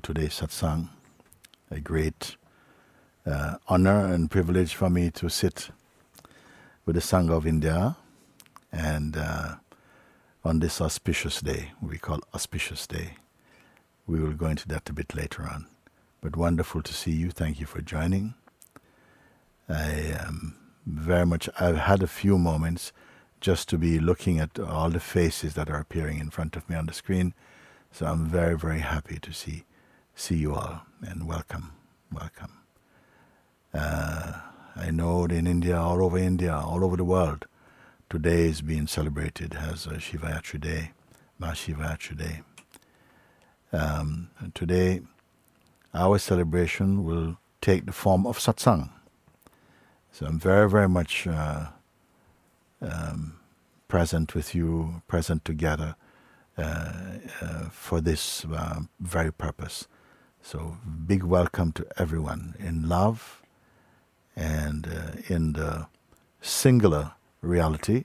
today's satsang. A great uh, honor and privilege for me to sit with the Sangha of India and uh, on this auspicious day, we call auspicious day. We will go into that a bit later on. But wonderful to see you. Thank you for joining. I am very much, I've had a few moments just to be looking at all the faces that are appearing in front of me on the screen. So I'm very, very happy to see see you all and welcome, welcome. Uh, I know in India, all over India, all over the world, today is being celebrated as a Shivaratri Day, Mahashivaratri Day. Um, today, our celebration will take the form of satsang. So I'm very, very much uh, um, present with you, present together uh, uh, for this uh, very purpose. So, big welcome to everyone in love and uh, in the singular reality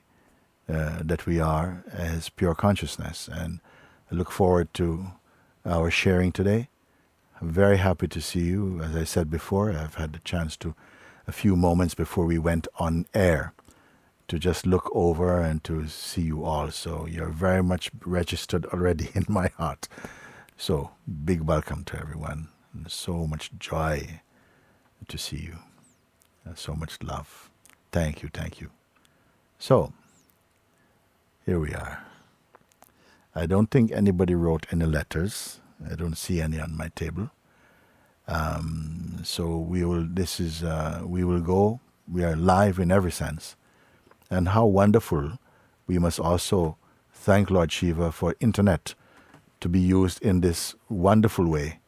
uh, that we are as pure consciousness. And I look forward to our sharing today. I'm very happy to see you. As I said before, I've had the chance to a few moments before we went on air to just look over and to see you all. So you're very much registered already in my heart. So big welcome to everyone. And so much joy to see you. And so much love. Thank you, thank you. So here we are. I don't think anybody wrote any letters. I don't see any on my table. Um, so we will. This is. Uh, we will go. We are live in every sense and how wonderful we must also thank Lord Shiva for internet to be used in this wonderful way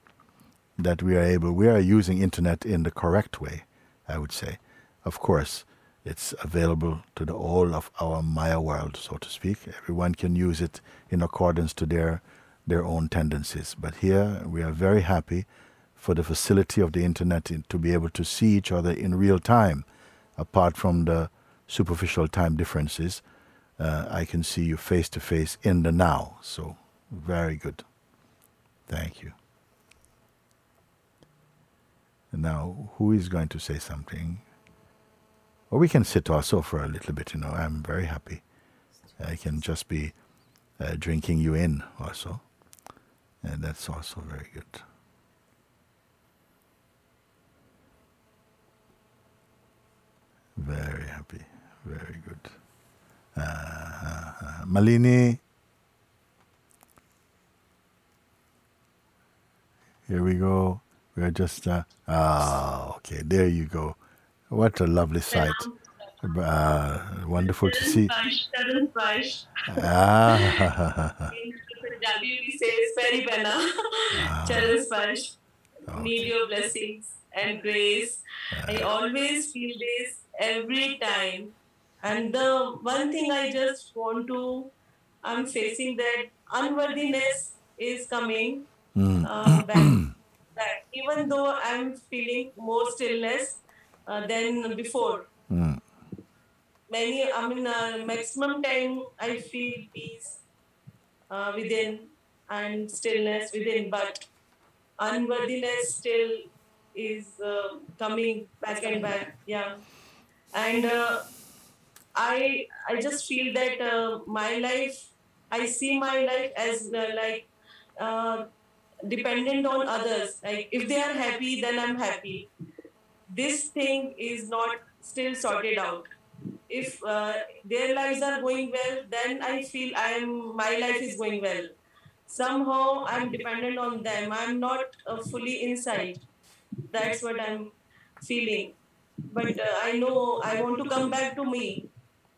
that we are able we are using internet in the correct way i would say. Of course it's available to the whole of our maya world so to speak. Everyone can use it in accordance to their their own tendencies. But here we are very happy for the facility of the internet to be able to see each other in real time apart from the superficial time differences, uh, I can see you face to face in the now. So, very good. Thank you. Now, who is going to say something? Or we can sit also for a little bit, you know. I'm very happy. I can just be uh, drinking you in also. And that's also very good. Very happy. Very good. Uh, uh, Malini. Here we go. We are just, uh, ah, okay, there you go. What a lovely sight. Uh, wonderful to see. Ah. we say Peri Bana. Charan Sparsh. Need your blessings and grace. I always feel this every time and the one thing I just want to, I'm facing that unworthiness is coming Mm. uh, back, back. Even though I'm feeling more stillness uh, than before. Mm. Many, I mean, uh, maximum time I feel peace uh, within and stillness within, but unworthiness still is uh, coming back and back. Yeah, and. Uh, I I just feel that uh, my life, I see my life as like uh, dependent on others. Like if they are happy, then I'm happy. This thing is not still sorted out. If uh, their lives are going well, then I feel I am my life is going well. Somehow I'm dependent on them. I'm not uh, fully inside. That's what I'm feeling. But uh, I know I want to come back to me.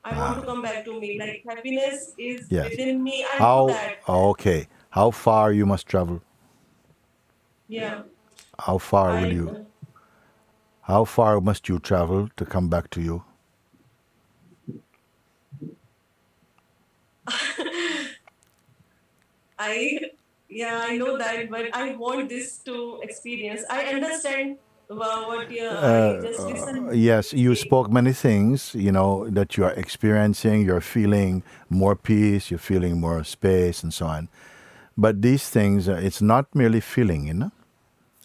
I want to come back to me. Like happiness is Yes. within me. I How, know that. okay, how far you must travel? Yeah. How far will you, how far must you travel to come back to you? I, yeah, I know that, but I want this to experience. I understand what you I Uh, just uh, listen. yes, you spoke many things, you know, that you are experiencing. You're feeling more peace, you're feeling more space, and so on. But these things, uh, it's not merely feeling, you know,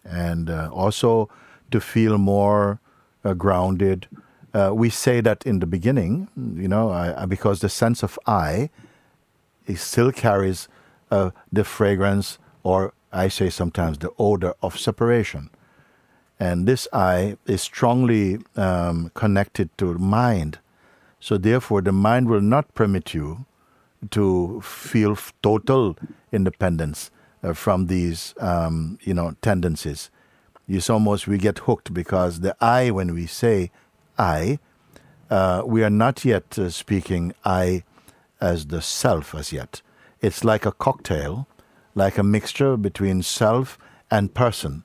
and uh, also to feel more uh, grounded. Uh, we say that in the beginning, you know, I, because the sense of I it still carries uh, the fragrance, or I say sometimes the odor of separation. And this I is strongly um, connected to mind. So, therefore, the mind will not permit you to feel total independence from these, um, you know, tendencies. It's almost we get hooked because the I, when we say I, uh, we are not yet uh, speaking I as the self as yet. It's like a cocktail, like a mixture between self and person.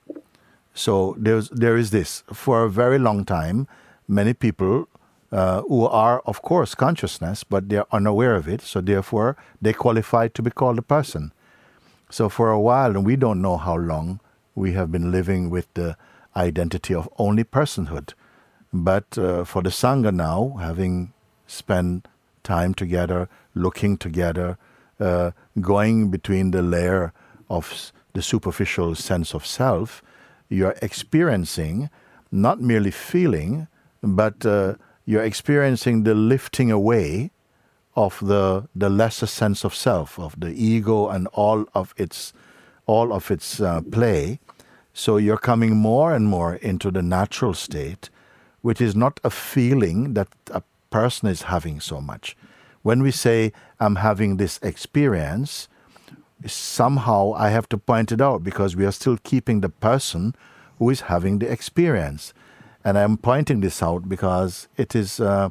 So there's there is this for a very long time. Many people uh, who are, of course, consciousness, but they are unaware of it. So therefore, they qualify to be called a person. So for a while, and we don't know how long, we have been living with the identity of only personhood. But uh, for the Sangha now, having spent time together, looking together, uh, going between the layer of the superficial sense of self, you're experiencing not merely feeling, but uh, you're experiencing the lifting away of the the lesser sense of self, of the ego and all of its all of its uh, play. So you're coming more and more into the natural state, which is not a feeling that a person is having so much. When we say I'm having this experience, somehow I have to point it out because we are still keeping the person who is having the experience. And I'm pointing this out because it is uh,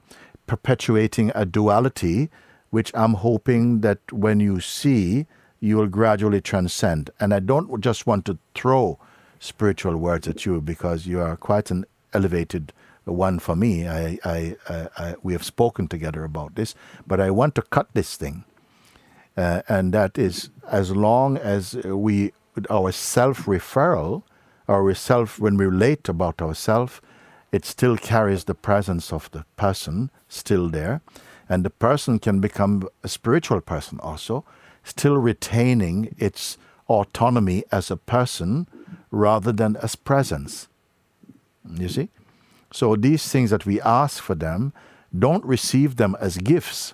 perpetuating a duality, which I'm hoping that when you see, you will gradually transcend. And I don't just want to throw spiritual words at you because you are quite an elevated one for me. I, I, I, I we have spoken together about this, but I want to cut this thing. Uh, and that is as long as we, our self referral, our self, when we relate about ourselves, it still carries the presence of the person still there. And the person can become a spiritual person also, still retaining its autonomy as a person rather than as presence. You see? So these things that we ask for them, don't receive them as gifts.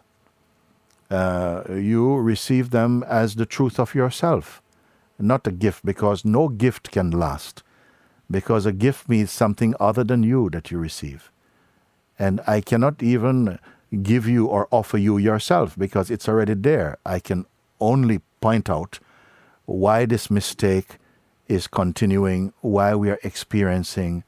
Uh, you receive them as the truth of yourself, not a gift, because no gift can last. Because a gift means something other than you that you receive. And I cannot even give you or offer you yourself because it's already there. I can only point out why this mistake is continuing, why we are experiencing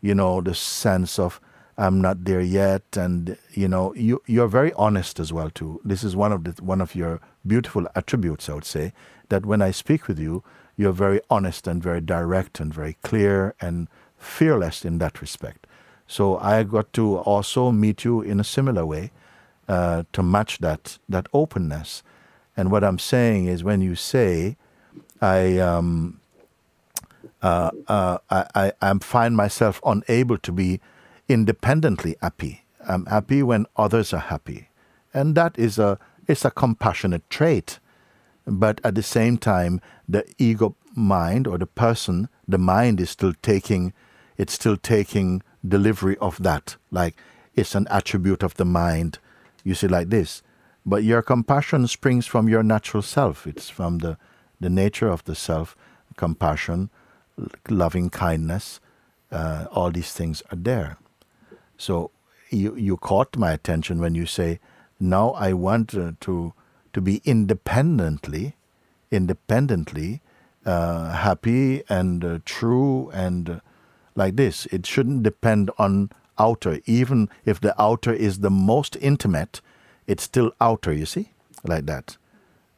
you know, the sense of I'm not there yet, and you know, you you're very honest as well too. This is one of the one of your beautiful attributes, I would say, that when I speak with you, you're very honest and very direct and very clear and fearless in that respect. So I got to also meet you in a similar way uh, to match that that openness. And what I'm saying is, when you say, I um, uh, uh, I, I find myself unable to be independently happy. I'm happy when others are happy, and that is a it's a compassionate trait. But at the same time, the ego mind or the person, the mind is still taking, it's still taking delivery of that. Like it's an attribute of the mind. You see, like this. But your compassion springs from your natural self. It's from the, the nature of the self, compassion, loving kindness, uh, all these things are there. So you you caught my attention when you say, now I want uh, to to be independently, independently uh, happy and uh, true and uh, like this. It shouldn't depend on outer, even if the outer is the most intimate. It's still outer. You see, like that.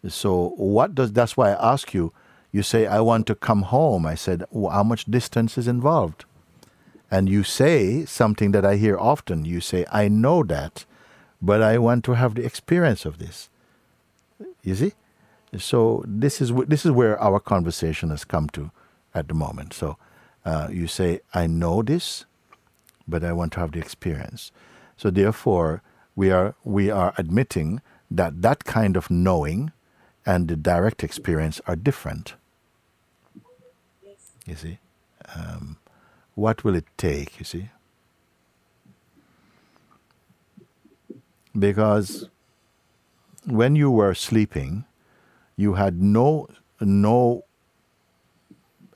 So what does? That's why I ask you you say, I want to come home. I said, well, How much distance is involved? And you say something that I hear often. You say, I know that, but I want to have the experience of this. You see? So this is, this is where our conversation has come to at the moment. So uh, you say, I know this, but I want to have the experience. So therefore, we are, we are admitting that that kind of knowing and the direct experience are different. You see, um, what will it take? You see, because when you were sleeping, you had no no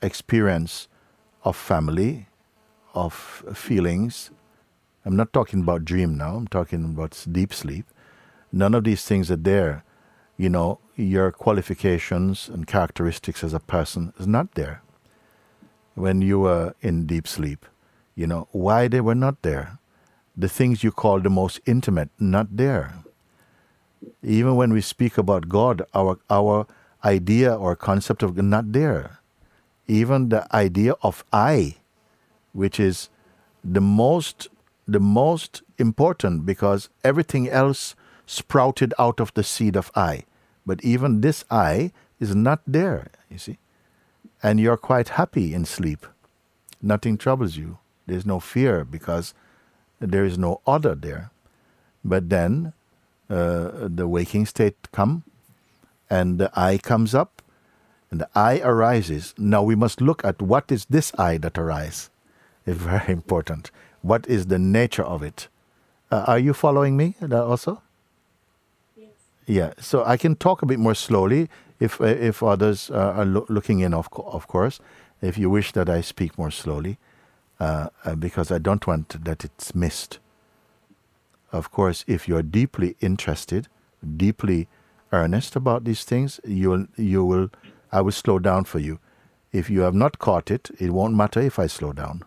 experience of family, of feelings. I'm not talking about dream now. I'm talking about deep sleep. None of these things are there. You know, your qualifications and characteristics as a person is not there. When you were in deep sleep, you know, why they were not there. The things you call the most intimate, not there. Even when we speak about God, our our idea or concept of not there. Even the idea of I, which is the most the most important because everything else sprouted out of the seed of I. But even this I is not there, you see. And you're quite happy in sleep. Nothing troubles you. There's no fear because there is no other there. But then uh, the waking state come and the I comes up and the I arises. Now we must look at what is this I that arises. It's very important. What is the nature of it? Uh, are you following me also? Yes. Yeah, so I can talk a bit more slowly if uh, if others uh, are lo- looking in, of, co- of course. If you wish that I speak more slowly, uh, uh, because I don't want that it's missed. Of course, if you're deeply interested, deeply earnest about these things, you will you will I will slow down for you. If you have not caught it, it won't matter if I slow down.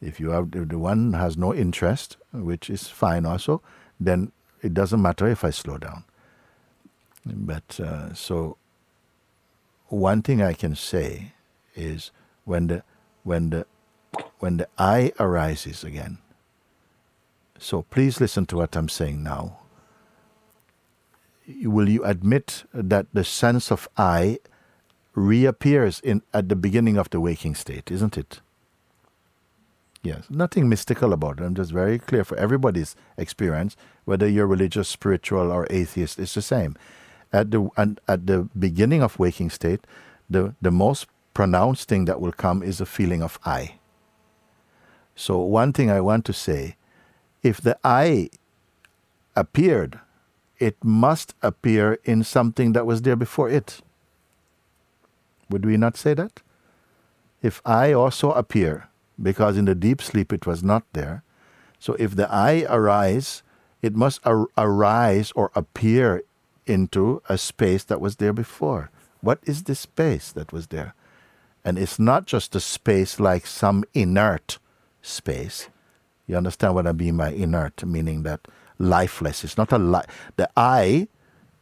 If you have the one has no interest, which is fine also, then it doesn't matter if I slow down. But uh, so one thing I can say is when the when the when the I arises again. So please listen to what I'm saying now. Will you admit that the sense of I reappears in at the beginning of the waking state, isn't it? Yes, nothing mystical about it. I'm just very clear for everybody's experience, whether you're religious, spiritual, or atheist, it's the same. At the at the beginning of waking state, the, the most pronounced thing that will come is a feeling of I. So one thing I want to say, if the I appeared, it must appear in something that was there before it. Would we not say that? If I also appear, because in the deep sleep it was not there. So if the I arise, it must ar- arise or appear into a space that was there before. What is this space that was there? And it's not just a space like some inert space. You understand what I mean by inert, meaning that lifeless. It's not a li- the I,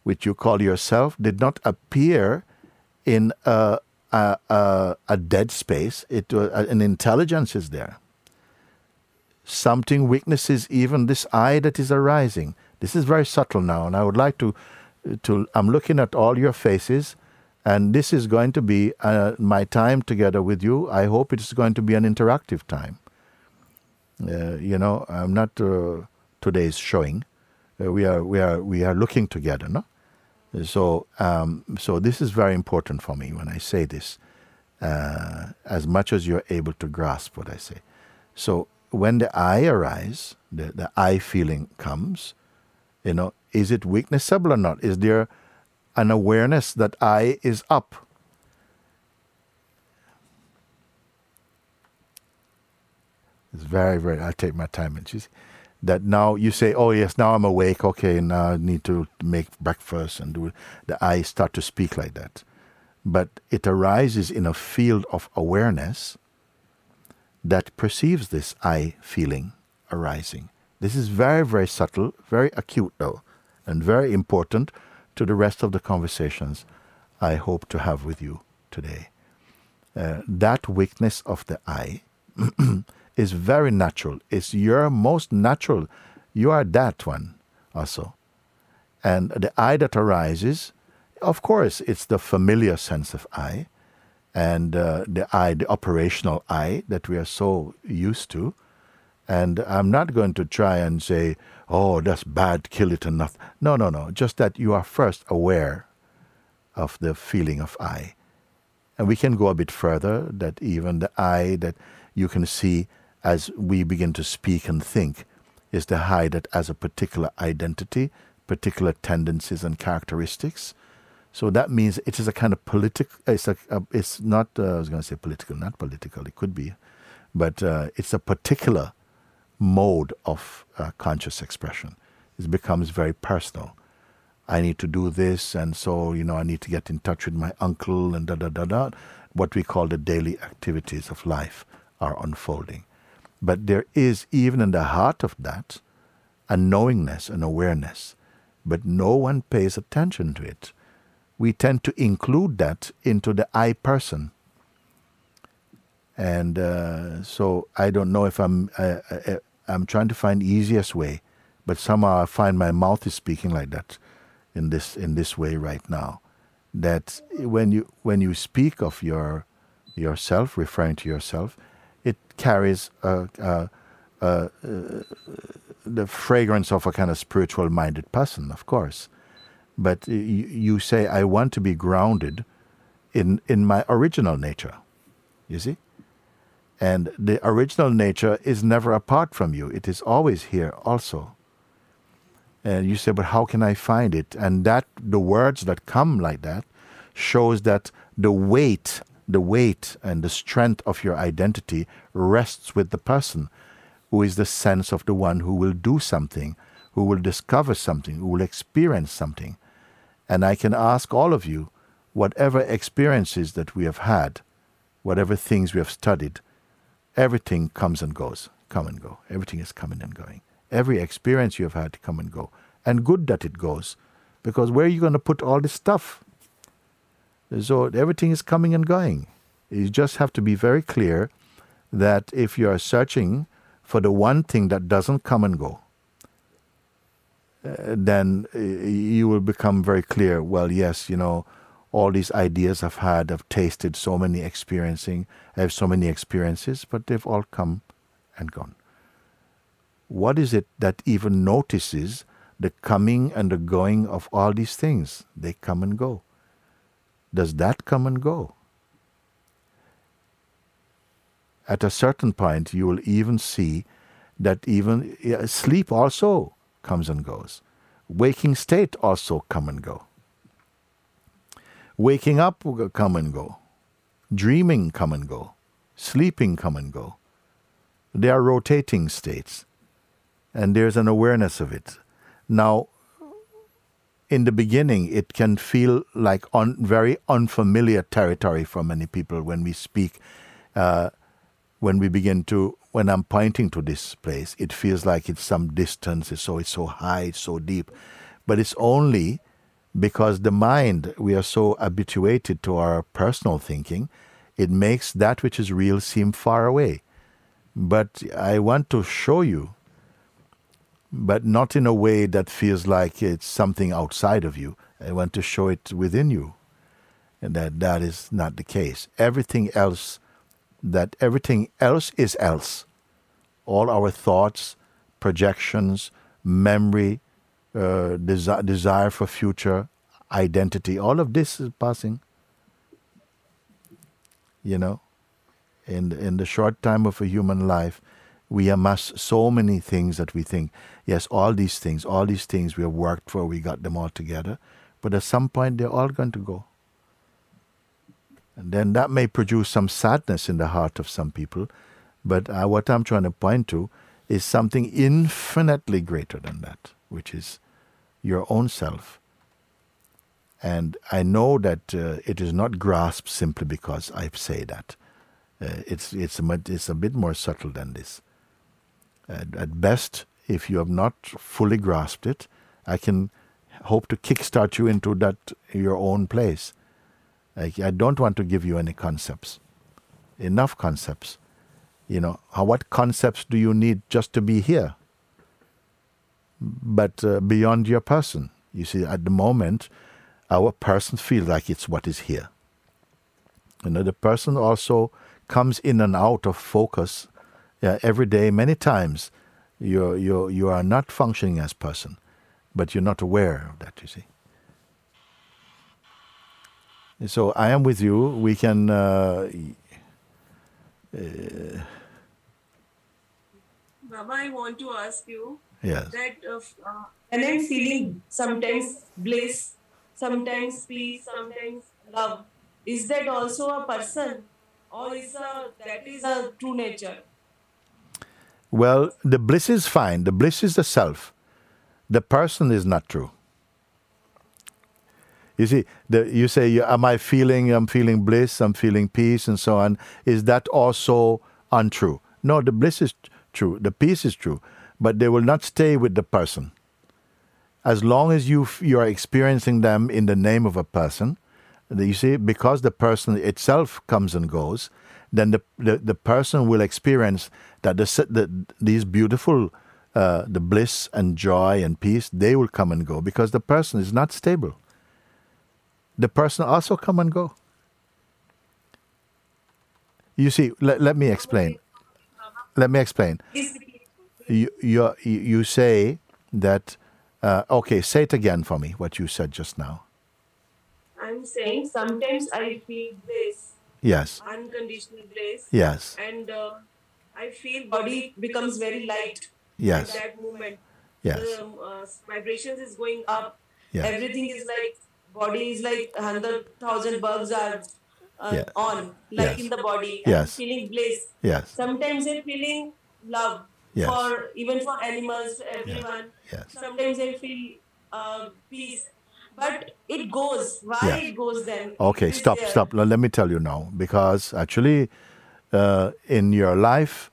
which you call yourself, did not appear in a a, a, a dead space. It uh, an intelligence is there. Something witnesses even this I that is arising. This is very subtle now, and I would like to to. I'm looking at all your faces, and this is going to be uh, my time together with you. I hope it's going to be an interactive time. Uh, you know, I'm not uh, today's showing. Uh, we are we are we are looking together, no. So, um, so this is very important for me when I say this, as much as you're able to grasp what I say. So, when the I arise, the, the I feeling comes, you know, is it witnessable or not? Is there an awareness that I is up? It's very, very, I take my time and she's, that now you say, oh yes, now I'm awake. Okay, now I need to make breakfast and do it. The I start to speak like that. But it arises in a field of awareness that perceives this I feeling arising. This is very, very subtle, very acute though, and very important to the rest of the conversations I hope to have with you today. Uh, that weakness of the I is very natural. It's your most natural. You are that one also. And the I that arises, of course, it's the familiar sense of I and uh, the I, the operational I that we are so used to. And I'm not going to try and say, oh, that's bad, kill it nothing. No, no, no. Just that you are first aware of the feeling of I. And we can go a bit further that even the I that you can see as we begin to speak and think is to hide it as a particular identity, particular tendencies and characteristics. So that means it is a kind of political. It's a, It's not. Uh, I was going to say political, not political. It could be, but uh, it's a particular mode of uh, conscious expression. It becomes very personal. I need to do this, and so you know I need to get in touch with my uncle, and da da da da. What we call the daily activities of life are unfolding, but there is even in the heart of that a knowingness, an awareness, but no one pays attention to it we tend to include that into the I person. And uh, so I don't know if I'm uh, uh, I'm trying to find easiest way, but somehow I find my mouth is speaking like that, in this in this way right now. That when you when you speak of your yourself, referring to yourself, it carries a, a, a, uh, the fragrance of a kind of spiritual minded person, of course but you, you say, I want to be grounded in, in my original nature. You see? And the original nature is never apart from you, it is always here also. And you say, but how can I find it? And that, the words that come like that, shows that the weight, the weight and the strength of your identity rests with the person who is the sense of the one who will do something, who will discover something, who will experience something. And I can ask all of you, whatever experiences that we have had, whatever things we have studied, everything comes and goes, come and go. Everything is coming and going. Every experience you have had come and go. And good that it goes, because where are you going to put all this stuff? So everything is coming and going. You just have to be very clear that if you are searching for the one thing that doesn't come and go, uh, then uh, you will become very clear. Well, yes, you know, all these ideas I've had, I've tasted so many experiencing, I have so many experiences, but they've all come and gone. What is it that even notices the coming and the going of all these things? They come and go. Does that come and go? At a certain point, you will even see that even sleep also comes and goes. Waking state also come and go. Waking up come and go. Dreaming come and go. Sleeping come and go. They are rotating states. And there's an awareness of it. Now, in the beginning, it can feel like un, very unfamiliar territory for many people when we speak, uh, when we begin to when I'm pointing to this place, it feels like it's some distance, it's so it's so high, it's so deep. But it's only because the mind, we are so habituated to our personal thinking, it makes that which is real seem far away. But I want to show you, but not in a way that feels like it's something outside of you. I want to show it within you. And that that is not the case. Everything else that everything else is else. All our thoughts, projections, memory, uh, desi- desire for future, identity, all of this is passing. You know, in in the short time of a human life, we amass so many things that we think, yes, all these things, all these things we have worked for, we got them all together, but at some point they're all going to go. And then that may produce some sadness in the heart of some people. But uh, what I'm trying to point to is something infinitely greater than that, which is your own self. And I know that uh, it is not grasped simply because I say that. Uh, it's, it's, a, it's a bit more subtle than this. at best, if you have not fully grasped it, I can hope to kickstart you into that your own place like, I don't want to give you any concepts. Enough concepts. You know, what concepts do you need just to be here? But uh, beyond your person. You see, at the moment, our person feels like it's what is here. You know, the person also comes in and out of focus yeah, every day, many times. You're, you're, you are not functioning as person, but you're not aware of that, you see. So I am with you. We can. Uh, Baba, I want to ask you yes. that uh, uh, when I'm feeling sometimes bliss, sometimes peace, sometimes love, is that also a person, or is a that is a true nature? Well, the bliss is fine. The bliss is the self. The person is not true. You see, the, you say, "Am I feeling? I'm feeling bliss. I'm feeling peace, and so on." Is that also untrue? No, the bliss is true. The peace is true, but they will not stay with the person. As long as you you are experiencing them in the name of a person, you see, because the person itself comes and goes, then the the, the person will experience that the, the these beautiful uh, the bliss and joy and peace they will come and go because the person is not stable. The person also come and go. You see, let, let me explain. Let me explain. You you you say that. Uh, okay, say it again for me. What you said just now. I'm saying sometimes I feel bliss, Yes. unconditional bliss, Yes. and uh, I feel body becomes very light Yes. at that moment. Yes. The um, uh, vibrations is going up. Yes. Everything is like body is like hundred thousand bugs are uh, on, like Yes. in the body. Yes. Feeling bliss. Yes. Sometimes I'm feeling love Yes. for even for animals, everyone. Yes. Sometimes I feel uh, peace, but it goes. Why Yes. it goes then? Okay, stop, there. stop. Now, Let me tell you now, because actually, uh, in your life,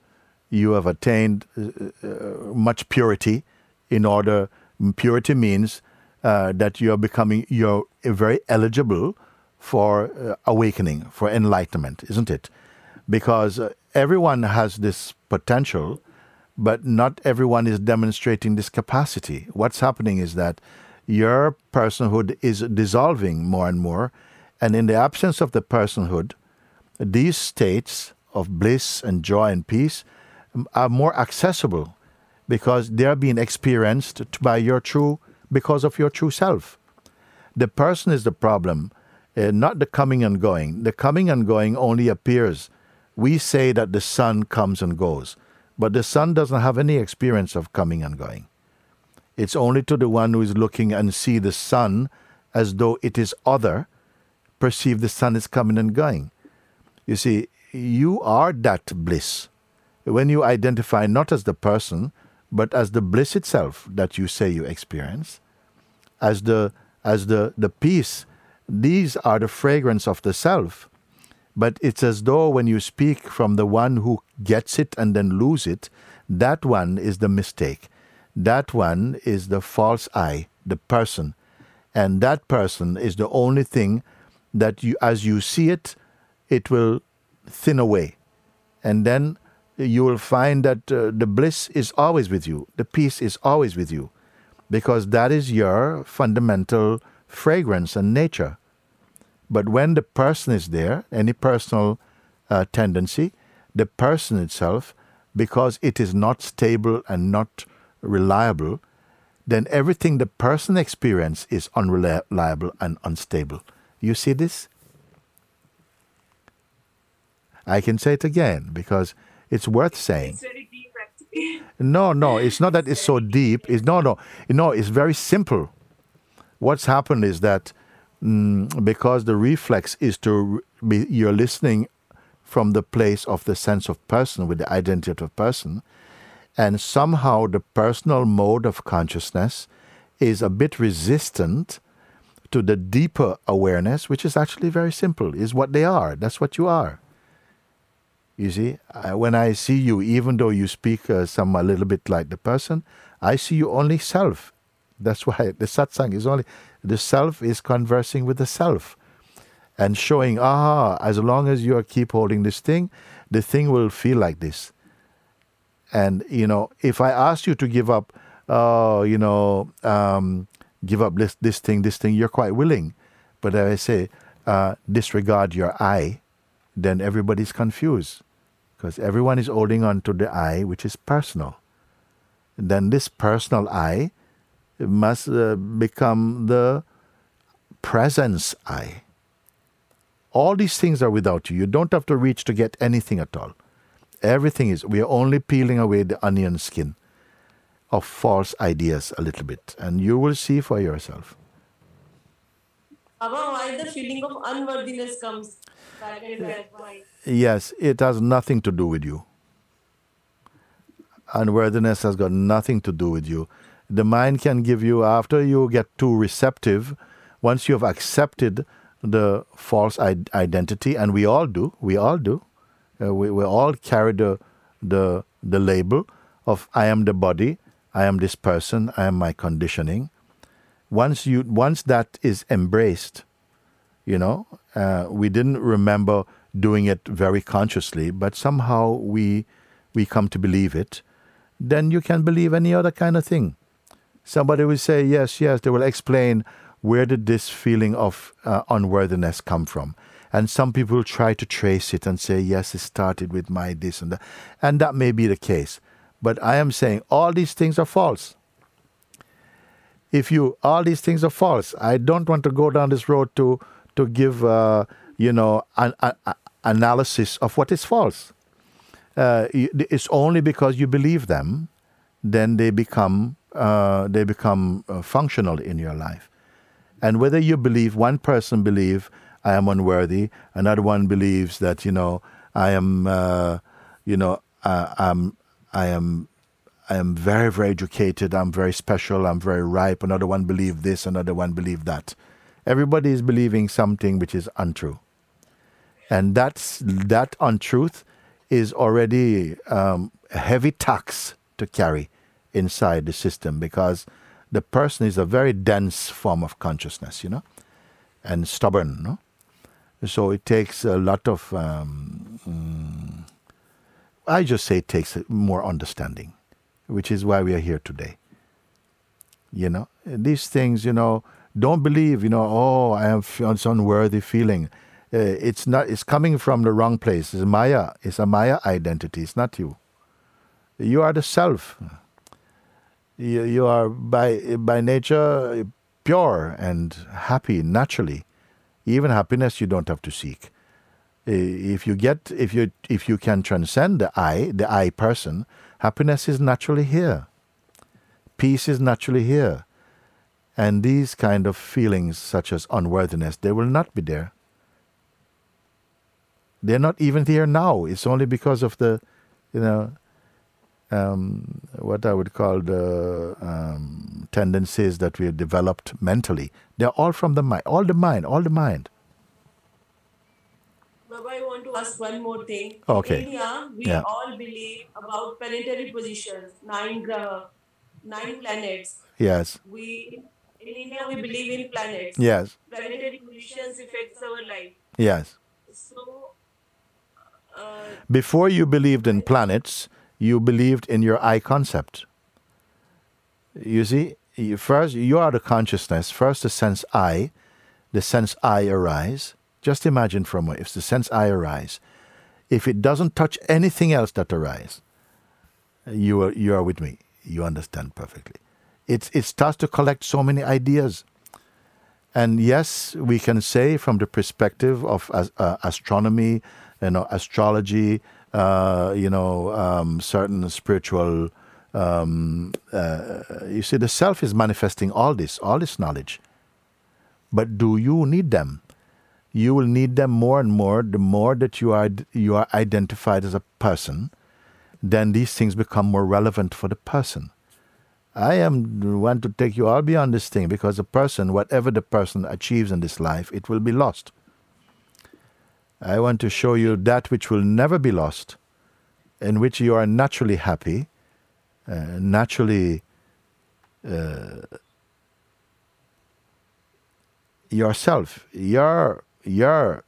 you have attained uh, uh, much purity. In order, purity means uh, that you are becoming you're very eligible for uh, awakening, for enlightenment, isn't it? Because uh, everyone has this potential, but not everyone is demonstrating this capacity. What's happening is that your personhood is dissolving more and more, and in the absence of the personhood, these states of bliss and joy and peace um, are more accessible because they are being experienced by your true because of your true self. The person is the problem, uh, not the coming and going. The coming and going only appears. We say that the sun comes and goes, but the sun doesn't have any experience of coming and going. It's only to the one who is looking and see the sun as though it is other, perceive the sun is coming and going. You see, you are that bliss. When you identify not as the person, but as the bliss itself that you say you experience, as the as the, the peace, these are the fragrance of the self. But it's as though when you speak from the one who gets it and then lose it, that one is the mistake. That one is the false I, the person. And that person is the only thing that you, as you see it, it will thin away. And then you will find that uh, the bliss is always with you, the peace is always with you, because that is your fundamental fragrance and nature. But when the person is there, any personal uh, tendency, the person itself, because it is not stable and not reliable, then everything the person experiences is unreliable and unstable. You see this? I can say it again because it's worth saying. It's very deep. No, no, it's not that it's so deep. It's no, no, no. It's very simple. What's happened is that mm, because the reflex is to be, you're listening from the place of the sense of person with the identity of person, and somehow the personal mode of consciousness is a bit resistant to the deeper awareness, which is actually very simple. Is what they are. That's what you are. You see, I, when I see you, even though you speak uh, some a little bit like the person, I see you only self. That's why the satsang is only the self is conversing with the self and showing, ah, as long as you keep holding this thing, the thing will feel like this. And you know, if I ask you to give up, oh, you know, um, give up this this thing, this thing, you're quite willing. But if I say uh, disregard your I, then everybody's confused because everyone is holding on to the I, which is personal. Then this personal I must uh, become the presence I. All these things are without you. You don't have to reach to get anything at all. Everything is, we are only peeling away the onion skin of false ideas a little bit, and you will see for yourself. Baba, why the feeling of unworthiness comes back and back? Why? Yes, it has nothing to do with you. Unworthiness has got nothing to do with you. The mind can give you, after you get too receptive, once you have accepted the false identity, and we all do, we all do, uh, we, we all carry the, the, the label of I am the body, I am this person, I am my conditioning. Once you once that is embraced, you know, uh, we didn't remember doing it very consciously, but somehow we we come to believe it. Then you can believe any other kind of thing. Somebody will say yes, yes. They will explain where did this feeling of uh, unworthiness come from, and some people try to trace it and say yes, it started with my this and that, and that may be the case. But I am saying all these things are false. If you all these things are false i don't want to go down this road to to give uh, you know an, an, an analysis of what is false. Uh, it's only because you believe them then they become uh, they become uh, functional in your life. And whether you believe one person believe i am unworthy another one believes that you know i am uh, you know uh, i'm i am I am very, very educated. I'm very special. I'm very ripe. Another one believe this. Another one believe that. Everybody is believing something which is untrue, and that's that untruth is already um, a heavy tax to carry inside the system because the person is a very dense form of consciousness, you know, and stubborn. No, so it takes a lot of. Um, mm, I just say it takes more understanding which is why we are here today. You know, these things, you know, don't believe, you know, oh, I have this unworthy feeling. Uh, it's not, it's coming from the wrong place. It's Maya. It's a Maya identity. It's not you. You are the self. You, you are by, by nature pure and happy naturally. Even happiness you don't have to seek. If you get, if you, if you can transcend the I, the I person, happiness is naturally here. Peace is naturally here. And these kind of feelings, such as unworthiness, they will not be there. They're not even here now. It's only because of the, you know, um, what I would call the um, tendencies that we have developed mentally. They're all from the mind, all the mind, all the mind. Baba, I want to ask one more thing. Okay. In India, we Yeah. all believe about planetary positions, nine graha, nine planets. Yes, We in India we believe in planets. yes, Planetary positions affects our life. yes. So, uh, Before you believed in planets, you believed in your I concept. You see, first you are the consciousness. First, the sense I, the sense I arise. Just imagine a moment, if the sense I arise, if it doesn't touch anything else that arise, you are you are with me. You understand perfectly. It's it starts to collect so many ideas. And yes, we can say from the perspective of uh, astronomy, you know, astrology, uh, you know, um, certain spiritual. Um, uh, you see, the self is manifesting all this, all this knowledge. But do you need them? You will need them more and more. The more that you are you are identified as a person, then these things become more relevant for the person. I am want to take you all beyond this thing because a person, whatever the person achieves in this life, it will be lost. I want to show you that which will never be lost, in which you are naturally happy, uh, naturally uh, yourself, your your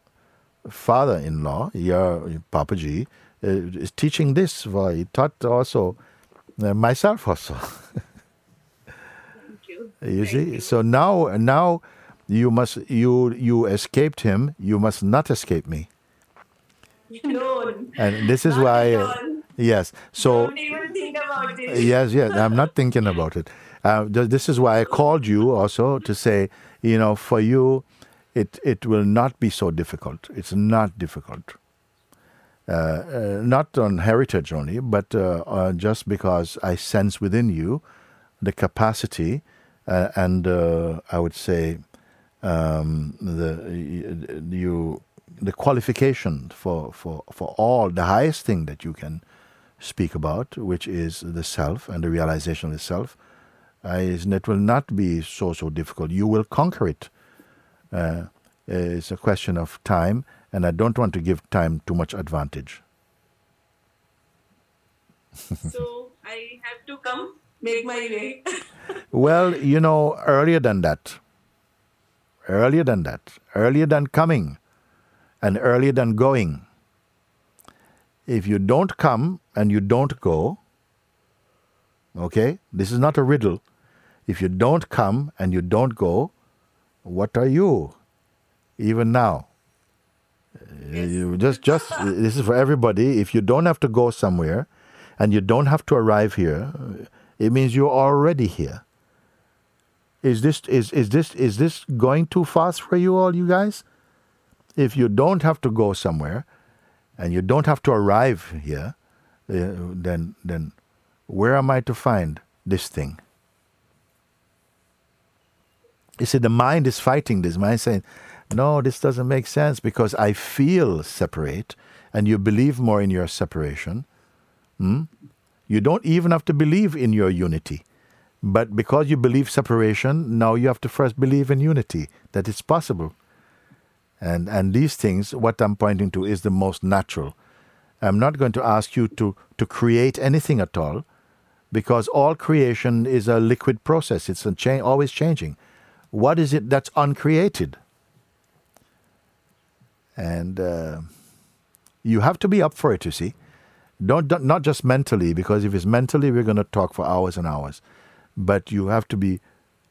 father-in-law, your Papaji, uh, is teaching this. For he taught also uh, myself also. thank you. You see, so now now you must you you escaped him. You must not escape me. No, And this is Not why. uh, yes. So don't even think about it. yes, yes. I'm not thinking about it. Uh, th- this is why I called you also to say, you know, for you, it, it will not be so difficult. It's not difficult. Uh, uh, not on heritage only, but uh, uh just because I sense within you the capacity uh, and uh, I would say um, the you the qualification for, for, for all the highest thing that you can speak about, which is the self and the realization of the self, uh, it will not be so so difficult. You will conquer it. Uh, it's a question of time, and I don't want to give time too much advantage. so I have to come, make my way. well, you know, earlier than that, earlier than that, earlier than coming, and earlier than going. If you don't come and you don't go, okay, this is not a riddle. If you don't come and you don't go, what are you? Even now. Yes. You just just this is for everybody. If you don't have to go somewhere and you don't have to arrive here, it means you're already here. Is this is, is this is this going too fast for you all you guys? If you don't have to go somewhere and you don't have to arrive here, uh, then then where am I to find this thing? You see, the mind is fighting this. Mind saying, no, this doesn't make sense because I feel separate and you believe more in your separation. Hmm? You don't even have to believe in your unity. But because you believe separation, now you have to first believe in unity, that it's possible. And, and these things, what I'm pointing to, is the most natural. I'm not going to ask you to, to create anything at all, because all creation is a liquid process. It's cha- always changing. What is it that's uncreated? And uh, you have to be up for it, you see. Don't, don't, not just mentally, because if it's mentally, we're going to talk for hours and hours. But you have to be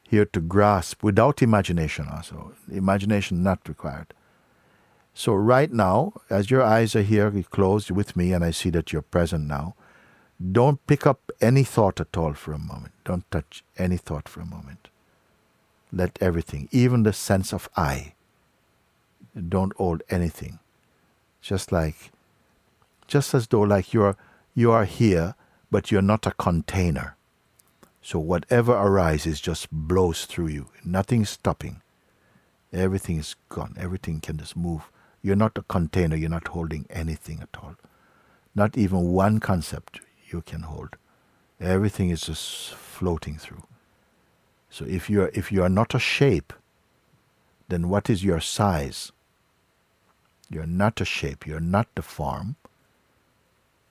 here to grasp without imagination also. Imagination not required. So right now, as your eyes are here closed with me and I see that you're present now, don't pick up any thought at all for a moment. Don't touch any thought for a moment. Let everything, even the sense of I, don't hold anything. Just like, just as though like you're, you are here, but you're not a container. So whatever arises just blows through you. Nothing's stopping. Everything is gone. Everything can just move. You're not a container. You're not holding anything at all. Not even one concept you can hold. Everything is just floating through. So if you are if you are not a shape, then what is your size? You're not a shape, you're not the form.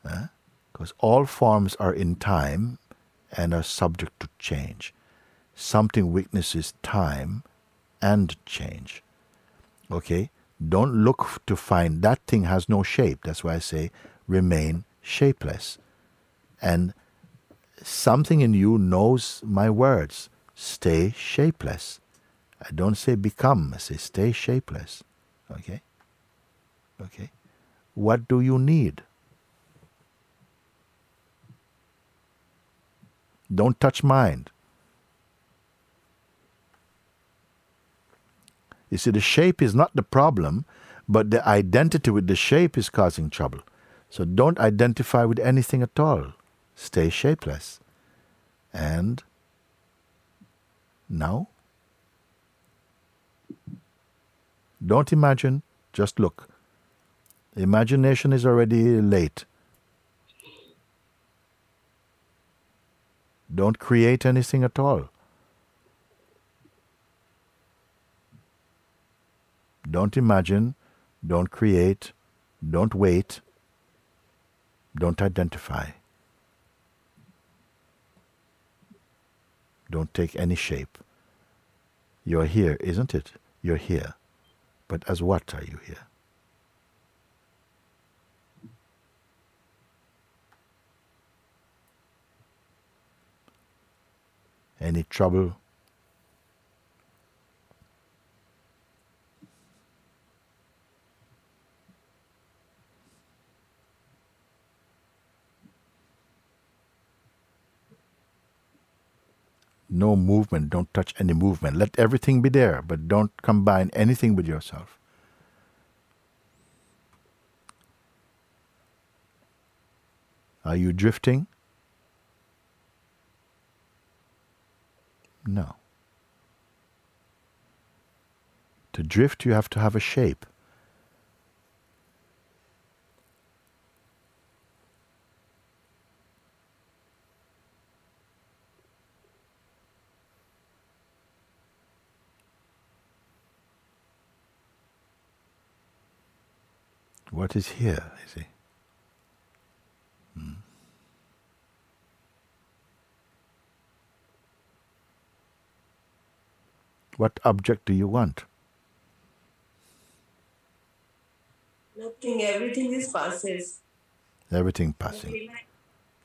Because eh? all forms are in time and are subject to change. Something witnesses time and change. Okay? Don't look to find that thing has no shape. That's why I say remain shapeless. And something in you knows my words stay shapeless. I don't say become, I say stay shapeless. Okay? Okay? What do you need? Don't touch mind. You see, the shape is not the problem, but the identity with the shape is causing trouble. So don't identify with anything at all. Stay shapeless. And now? Don't imagine, just look. Imagination is already late. Don't create anything at all. Don't imagine, don't create, don't wait, don't identify. Don't take any shape. You're here, isn't it? You're here. But as what are you here? Any trouble? no movement. Don't touch any movement. Let everything be there, but don't combine anything with yourself. Are you drifting? No. To drift, you have to have a shape. What is here, you see? Hmm. What object do you want? Nothing. Everything is passes. Everything passing.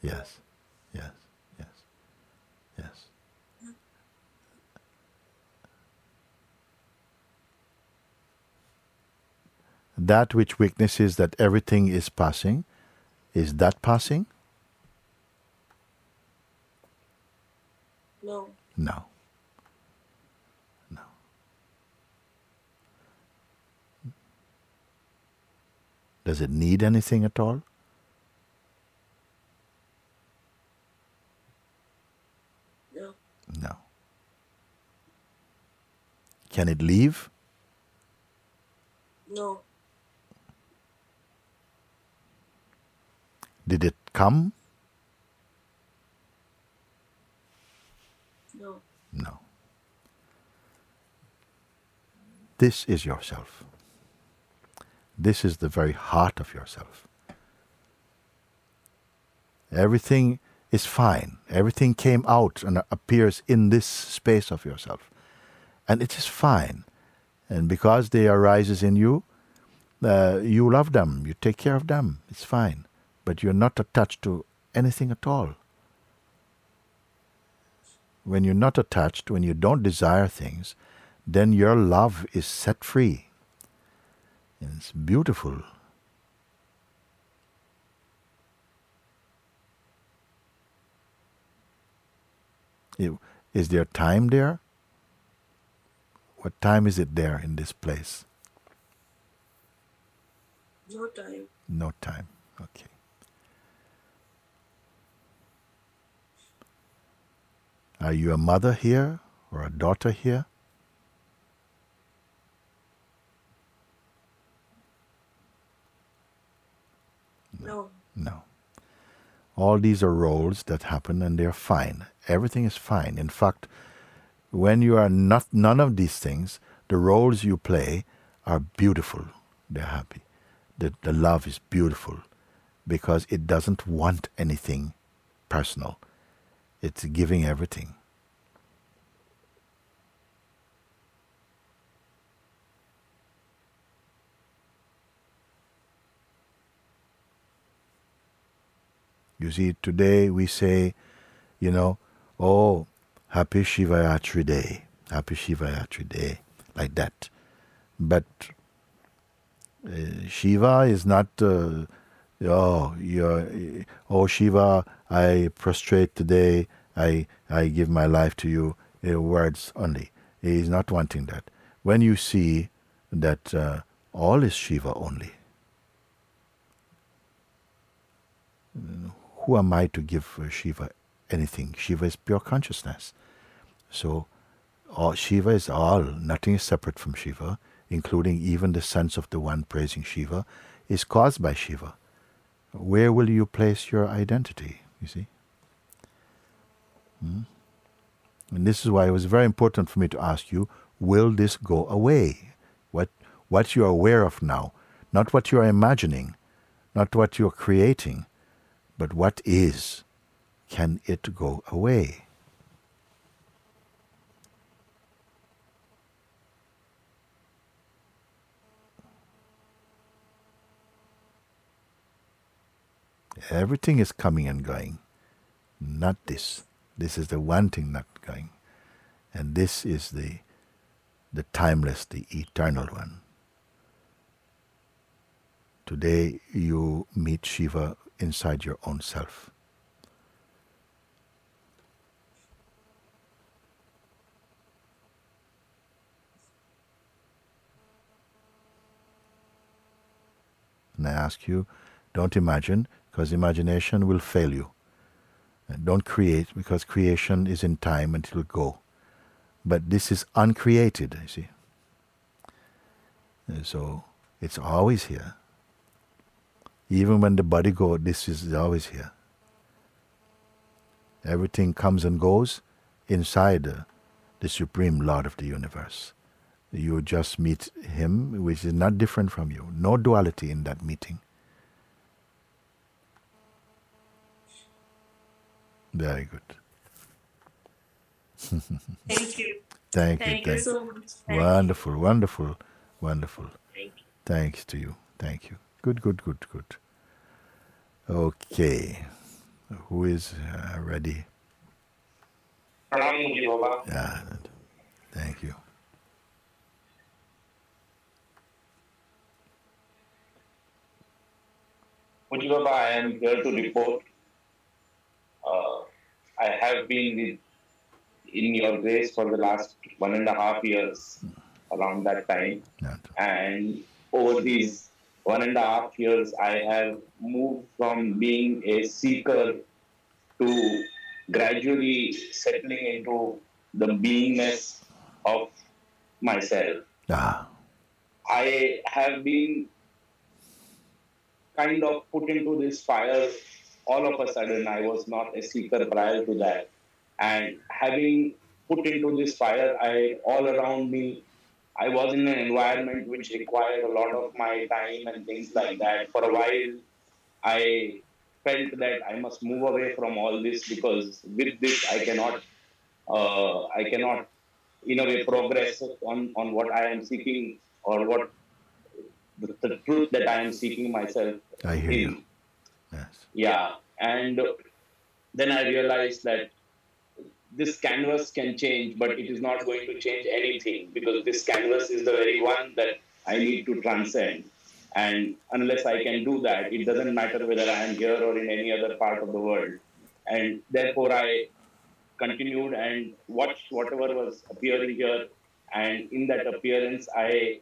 Yes, yes, yes, yes. That which witnesses that everything is passing, is that passing? No. No. No. Does it need anything at all? No. No. Can it leave? No. Did it come? No. No. This is yourself. This is the very heart of yourself. Everything is fine. Everything came out and appears in this space of yourself. And it is fine. And because they arises in you, uh, you love them, you take care of them. It's fine. But you're not attached to anything at all. When you're not attached, when you don't desire things, then your love is set free. It's beautiful. Is there time there? What time is it there in this place? No time. No time. Okay. Are you a mother here or a daughter here? No. No. All these are roles that happen and they're fine. Everything is fine. In fact, when you are not none of these things, the roles you play are beautiful. They're happy. The, the love is beautiful because it doesn't want anything personal. It's giving everything. You see, today we say, you know, oh, happy Shivaratri Day, happy Shivaratri Day, like that. But uh, Shiva is not, uh, oh, you're, oh, Shiva, I prostrate today, I, I give my life to you, uh, words only. He is not wanting that. When you see that uh, all is Shiva only, who am I to give uh, Shiva anything? Shiva is pure consciousness. So, all, Shiva is all, nothing is separate from Shiva, including even the sense of the one praising Shiva, is caused by Shiva. Where will you place your identity? You see? Hmm? And this is why it was very important for me to ask you will this go away? What, what you are aware of now, not what you are imagining, not what you are creating, but what is, can it go away? Everything is coming and going, not this. This is the one thing not going. And this is the, the timeless, the eternal one. Today you meet Shiva inside your own self. And I ask you, don't imagine, because imagination will fail you. Don't create, because creation is in time and it will go. But this is uncreated, you see. And so it's always here. Even when the body goes, this is always here. Everything comes and goes inside the, Supreme Lord of the universe. You just meet Him, which is not different from you. No duality in that meeting. Very good. Thank you. Thank, Thank you. you so much. Thank you. Wonderful, wonderful, wonderful. Thank you. Thanks to you. Thank you. Good, good, good, good. Okay. Who is uh, ready? Pranam Mooji Baba. Yeah. Thank you. Mooji Baba, I am here to report. Uh, I have been with, in your grace for the last one and a half years, around that time. Not- And over these one and a half years, I have moved from being a seeker to gradually settling into the beingness of myself. Ah, I have been kind of put into this fire all of a sudden. I was not a seeker prior to that. And having put into this fire, I all around me, I was in an environment which required a lot of my time and things like that. For a while, I felt that I must move away from all this because with this I cannot, uh, I cannot, in a way, progress on on what I am seeking or what the, the truth that I am seeking myself. I hear in. you. Yes. Yeah, and then I realized that this canvas can change, but it is not going to change anything because this canvas is the very one that I need to transcend. And unless I can do that, it doesn't matter whether I am here or in any other part of the world. And therefore, I continued and watched whatever was appearing here. And in that appearance, I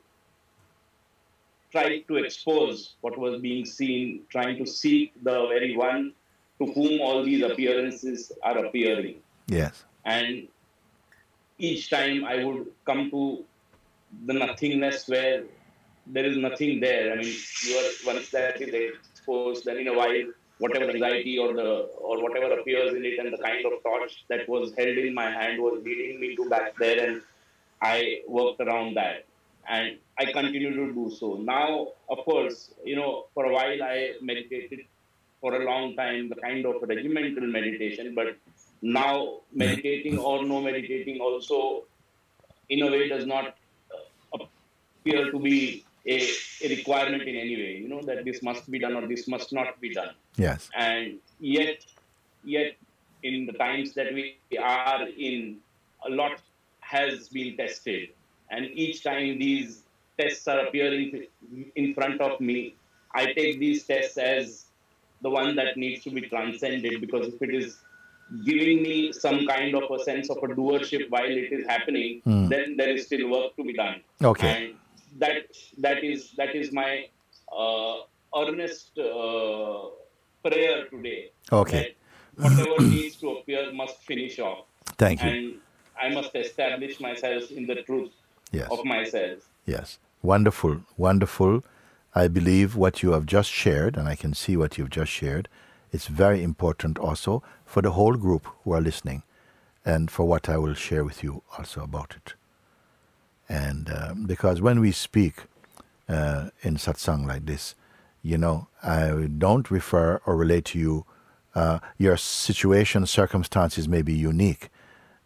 tried to expose what was being seen, trying to seek the very one to whom all these appearances are appearing. Yes. And each time I would come to the nothingness where there is nothing there. I mean, you are once that is exposed, then in a while, whatever anxiety or the or whatever appears in it, and the kind of torch that was held in my hand was leading me to back there, and I worked around that, and I continue to do so. Now, of course, you know, for a while I meditated for a long time, the kind of regimental meditation, but now meditating or no meditating also, in a way, does not uh, appear to be a, a requirement in any way. You know that this must be done or this must not be done Yes. and yet yet in the times that we are in a lot has been tested and each time these tests are appearing in front of me i take these tests as the one that needs to be transcended because if it is giving me some kind of a sense of a doership while it is happening Hmm. then there is still work to be done Okay. and that that is that is my uh, earnest uh, prayer today Okay. whatever needs to appear must finish off Thank you. and i must establish myself in the truth Yes. of myself Yes. Wonderful. Wonderful. I believe what you have just shared, and I can see what you've just shared, it's very important also for the whole group who are listening and for what I will share with you also about it. And um, because when we speak uh, in satsang like this, you know, I don't refer or relate to you. Uh, your situation, circumstances may be unique,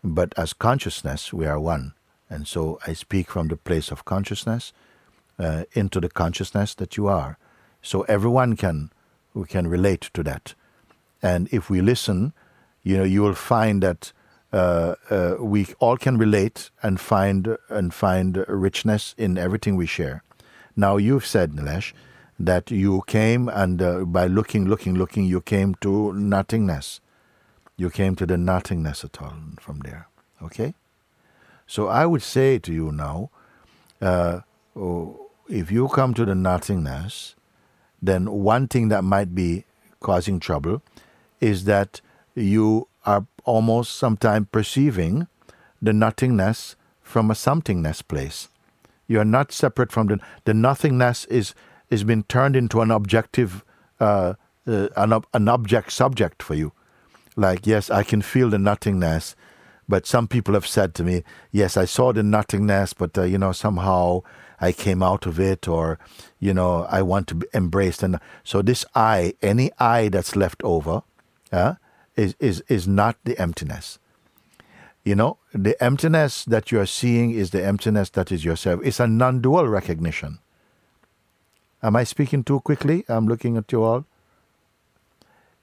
but as consciousness, we are one. And so I speak from the place of consciousness uh, into the consciousness that you are. So everyone can who can relate to that. And if we listen, you know, you will find that uh, uh, we all can relate and find and find richness in everything we share. Now you've said, Nilesh, that you came and uh, by looking, looking, looking, you came to nothingness. You came to the nothingness at all from there. Okay. So I would say to you now, uh, oh, if you come to the nothingness, then one thing that might be causing trouble is that you are almost sometimes perceiving the nothingness from a somethingness place. You are not separate from the the nothingness is is been turned into an objective uh, uh, an, an object subject for you. Like yes, I can feel the nothingness, but some people have said to me, yes, I saw the nothingness, but uh, you know somehow I came out of it, or you know I want to embrace. And so this I, any I that's left over, uh, is is is not the emptiness. You know, the emptiness that you are seeing is the emptiness that is yourself. It's a non dual recognition. Am I speaking too quickly? I'm looking at you all.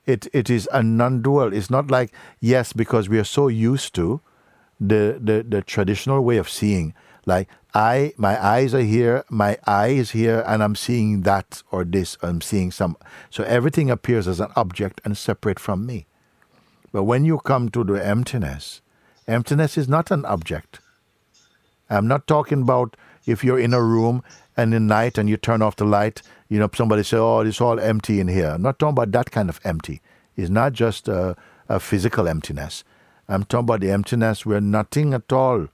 It, it is a non dual. It's not like, yes, because we are so used to the, the, the traditional way of seeing. Like, I, my eyes are here, my eye is here, and I'm seeing that or this, I'm seeing some. So everything appears as an object and separate from me. But when you come to the emptiness, Emptiness is not an object. I'm not talking about if you're in a room and in night and you turn off the light, you know, somebody say, oh, it's all empty in here. I'm not talking about that kind of empty. It's not just a, a physical emptiness. I'm talking about the emptiness where nothing at all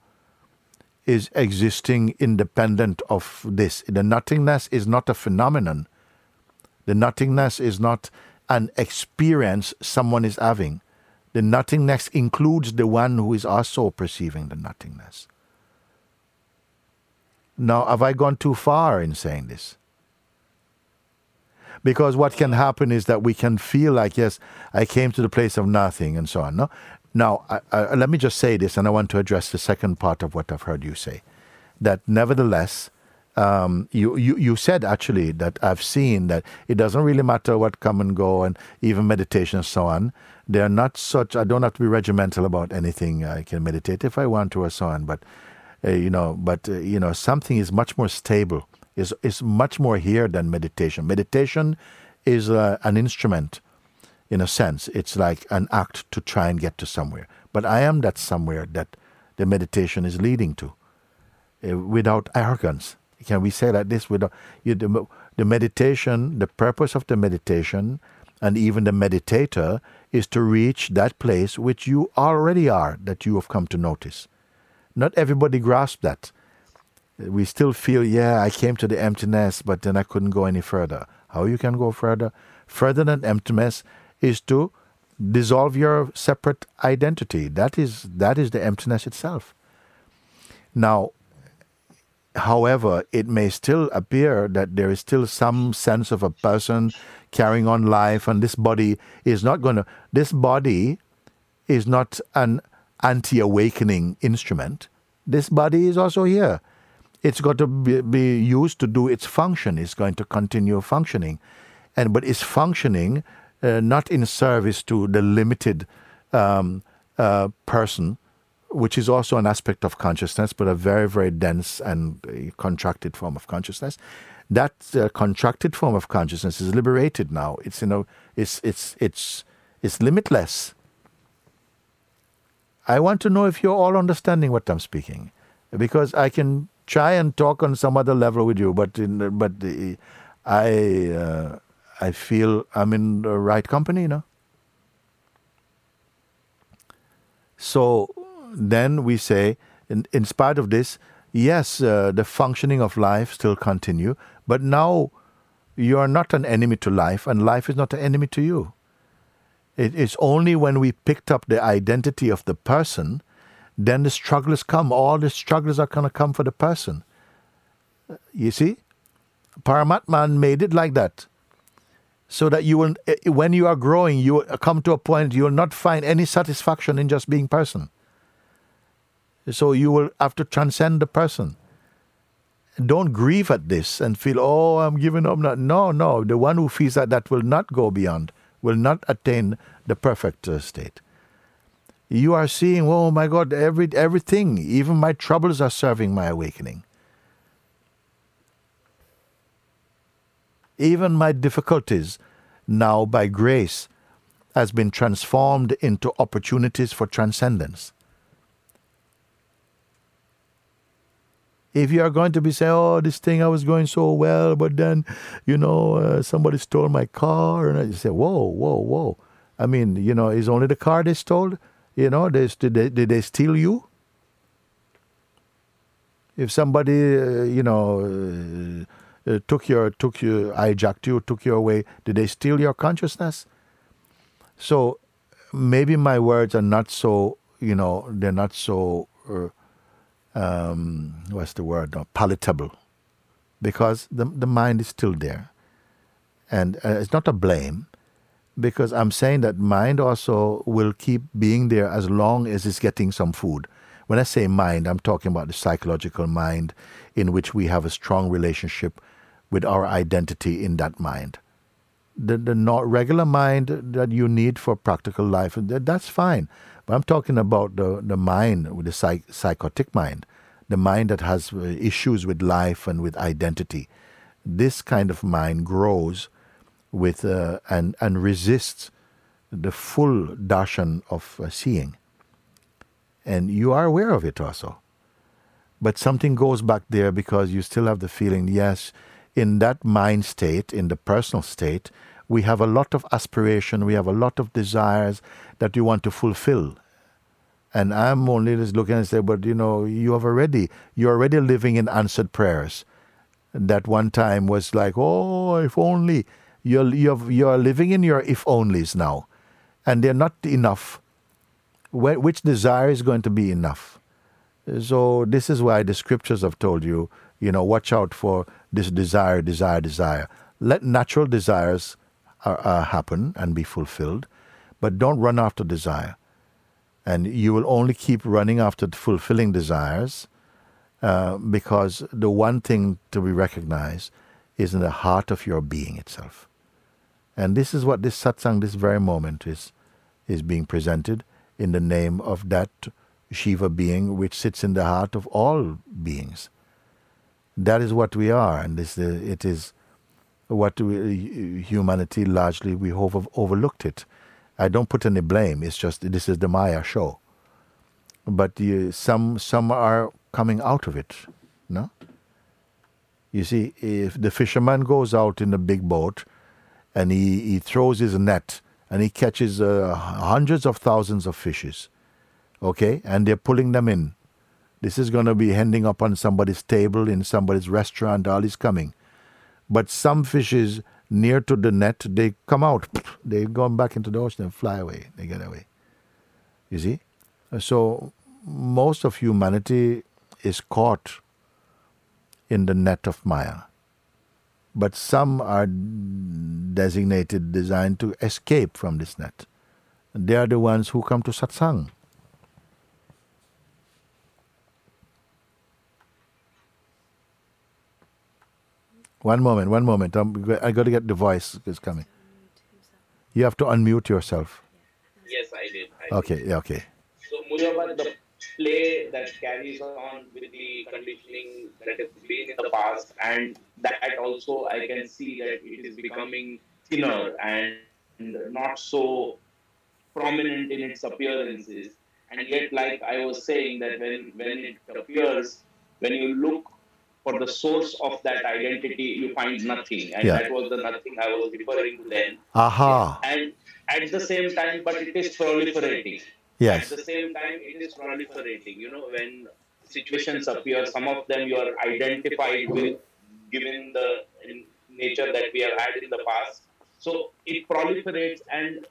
is existing independent of this. The nothingness is not a phenomenon. The nothingness is not an experience someone is having. The nothingness includes the one who is also perceiving the nothingness. Now, have I gone too far in saying this? Because what can happen is that we can feel like, yes, I came to the place of nothing and so on. No? Now, I, I, let me just say this, and I want to address the second part of what I've heard you say. That nevertheless, um, you, you, you said actually that I've seen that it doesn't really matter what come and go and even meditation and so on. They're not such, I don't have to be regimental about anything. I can meditate if I want to or so on. But, uh, you know, but, uh, you know, something is much more stable, is, is much more here than meditation. Meditation is uh, an instrument in a sense. It's like an act to try and get to somewhere. But I am that somewhere that the meditation is leading to uh, without arrogance. Can we say like this? Without you, the, the meditation, the purpose of the meditation, and even the meditator is to reach that place which you already are, that you have come to notice. Not everybody grasps that. We still feel, yeah, I came to the emptiness, but then I couldn't go any further. How you can go further? Further than emptiness is to dissolve your separate identity. That is that is the emptiness itself. Now, however, it may still appear that there is still some sense of a person carrying on life, and this body is not going to, this body is not an anti awakening instrument. This body is also here. It's got to be, be, used to do its function. It's going to continue functioning. And, but it's functioning uh, not in service to the limited um, uh, person, which is also an aspect of consciousness, but a very, very dense and uh, contracted form of consciousness that uh, contracted form of consciousness is liberated now. It's you know, it's it's it's it's limitless. I want to know if you're all understanding what I'm speaking, because I can try and talk on some other level with you, but in, but the, I uh, I feel I'm in the right company, you know. So then we say, in, in spite of this, yes, uh, the functioning of life still continue, but now you are not an enemy to life, and life is not an enemy to you. It is only when we picked up the identity of the person, then the struggles come. All the struggles are going to come for the person. You see? Paramatman made it like that. So that you will, eh, when you are growing, you come to a point you will not find any satisfaction in just being person. So you will have to transcend the person don't grieve at this and feel, oh, I'm giving up. No, no. The one who feels that that will not go beyond, will not attain the perfect uh, state. You are seeing, oh my God, every everything, even my troubles are serving my awakening. Even my difficulties, now by grace, has been transformed into opportunities for transcendence. If you are going to be saying, "Oh, this thing I was going so well, but then, you know, uh, somebody stole my car," and I say, "Whoa, whoa, whoa!" I mean, you know, is only the car they stole? You know, they, did they did they steal you? If somebody, uh, you know, uh, uh, took your took you hijacked you, took you away, did they steal your consciousness? So maybe my words are not so, you know, they're not so. Uh, um, what's the word? No, palatable, because the the mind is still there, and uh, it's not a blame, because I'm saying that mind also will keep being there as long as it's getting some food. When I say mind, I'm talking about the psychological mind in which we have a strong relationship with our identity in that mind. The, the not regular mind that you need for practical life, that's fine. But I'm talking about the, the mind, the psych, psychotic mind, the mind that has uh, issues with life and with identity. This kind of mind grows with uh, and, and resists the full darshan of uh, seeing and you are aware of it also. But something goes back there because you still have the feeling, yes, in that mind state, in the personal state, we have a lot of aspiration, we have a lot of desires that you want to fulfill. And I'm only just looking and say, but you know, you have already, you're already living in answered prayers. That one time was like, oh, if only. You're, you're, you're living in your if onlys now. And they're not enough which desire is going to be enough. So this is why the scriptures have told you, you know, watch out for this desire, desire, desire. Let natural desires uh, uh, happen and be fulfilled, but don't run after desire. And you will only keep running after fulfilling desires uh, because the one thing to be recognized is in the heart of your being itself. And this is what this satsang, this very moment, is, is being presented in the name of that Shiva being which sits in the heart of all beings. That is what we are, and this, uh, it is what we, humanity largely we have overlooked it. I don't put any blame. It's just this is the Maya show. But uh, some some are coming out of it. No. You see, if the fisherman goes out in a big boat, and he, he throws his net and he catches uh, hundreds of thousands of fishes. Okay, and they're pulling them in. This is going to be ending up on somebody's table in somebody's restaurant. All is coming, but some fishes near to the net they come out. They go back into the ocean and fly away. They get away. You see, so most of humanity is caught in the net of Maya but some are designated, designed to escape from this net. They are the ones who come to satsang. One moment, one moment. I'm, I got to get the voice is coming. You have to unmute yourself. Yes, I did. I okay, did. okay. So, Mujaba, the play that carries on with the conditioning that has been in the past, and that also I can see that it is becoming thinner and not so prominent in its appearances. And yet, like I was saying, that when, when it appears, when you look for the source of that identity, you find nothing. And yeah. that was the nothing I was referring to then. Aha. And at the same time, but it is proliferating. Yes. At the same time, it is proliferating. You know, when situations appear, some of them you are identified with, given the nature that we have had in the past. So it proliferates, and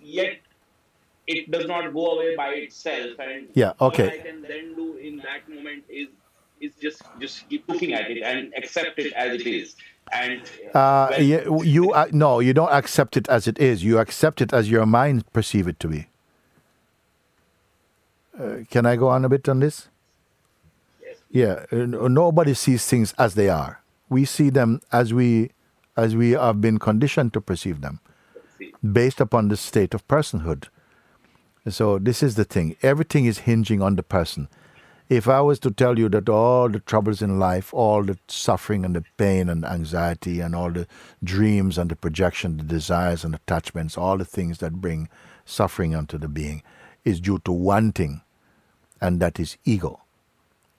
yet it does not go away by itself. And yeah, okay. All I can then do in that moment is is just just keep looking at it and accept it as it is. And uh, you, you uh, no, you don't accept it as it is. You accept it as your mind perceive it to be. Uh, can I go on a bit on this? Yes. Yeah, uh, nobody sees things as they are. We see them as we as we have been conditioned to perceive them, based upon the state of personhood. So this is the thing. Everything is hinging on the person. If I was to tell you that all the troubles in life, all the suffering and the pain and anxiety and all the dreams and the projection, the desires and attachments, all the things that bring suffering unto the being, is due to one thing, and that is ego.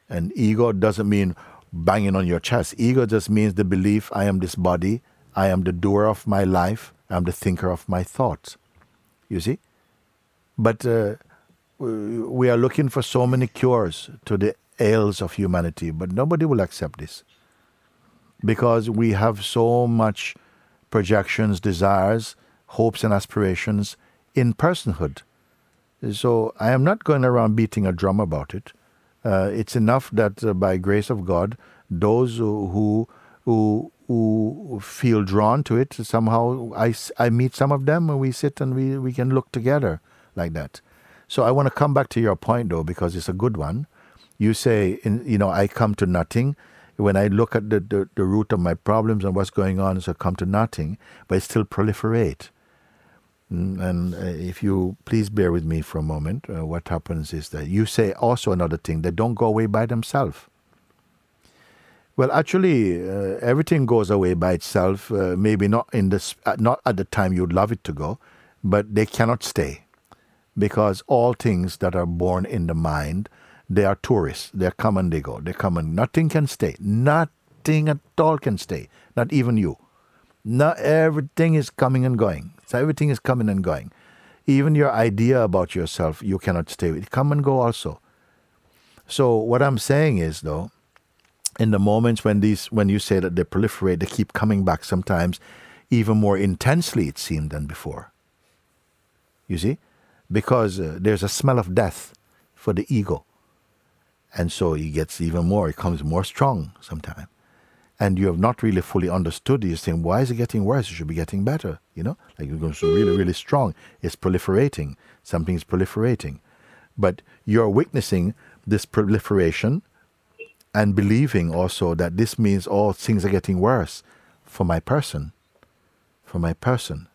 And ego doesn't mean banging on your chest. Ego just means the belief I am this body, I am the doer of my life, I'm the thinker of my thoughts. You see? But uh, we are looking for so many cures to the ails of humanity, but nobody will accept this because we have so much projections, desires, hopes, and aspirations in personhood. So I am not going around beating a drum about it. Uh, it's enough that uh, by grace of God, those who who who feel drawn to it somehow I, I meet some of them and we sit and we, we can look together like that. So I want to come back to your point though because it's a good one. You say in, you know I come to nothing when I look at the, the, the root of my problems and what's going on, so I come to nothing, but it still proliferate. Mm, and uh, if you please bear with me for a moment, uh, what happens is that you say also another thing, they don't go away by themselves. Well, actually, uh, everything goes away by itself. Uh, maybe not in this, uh, not at the time you'd love it to go, but they cannot stay, because all things that are born in the mind they are tourists. They come and they go. They come and nothing can stay. Nothing at all can stay. Not even you. Not everything is coming and going. So everything is coming and going. Even your idea about yourself, you cannot stay with. Come and go also. So what I'm saying is though, in the moments when these when you say that they proliferate, they keep coming back sometimes even more intensely it seemed than before. You see? Because uh, there's a smell of death for the ego. And so he gets even more, he comes more strong sometimes. And you have not really fully understood. You're saying, why is it getting worse? It should be getting better. You know, like it goes really, really strong. It's proliferating. Something's proliferating. But you're witnessing this proliferation and believing also that this means all things are getting worse for my person. For my person.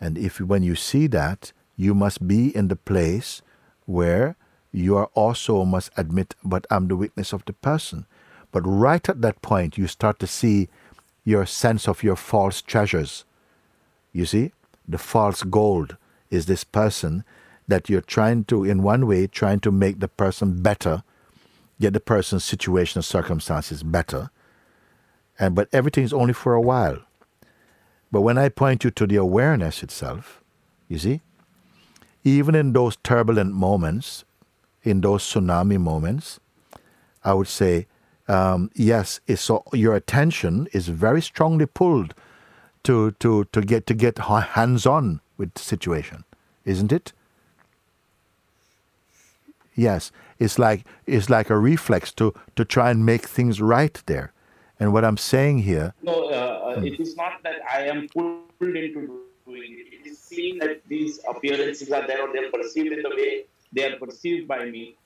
And if when you see that, you must be in the place where you are also must admit, but I'm the witness of the person. But right at that point, you start to see your sense of your false treasures. You see, the false gold is this person that you're trying to, in one way, trying to make the person better, get the person's situation and circumstances better. And but everything is only for a while. But when I point you to the awareness itself, you see, even in those turbulent moments, in those tsunami moments, I would say, um, yes, so your attention is very strongly pulled to, to, to get to get hands on with the situation, isn't it? Yes, it's like it's like a reflex to to try and make things right there. And what I'm saying here. No, uh, hmm. it is not that I am pulled into doing it. It is seen that these appearances are there or they're perceived in the way they are perceived by me,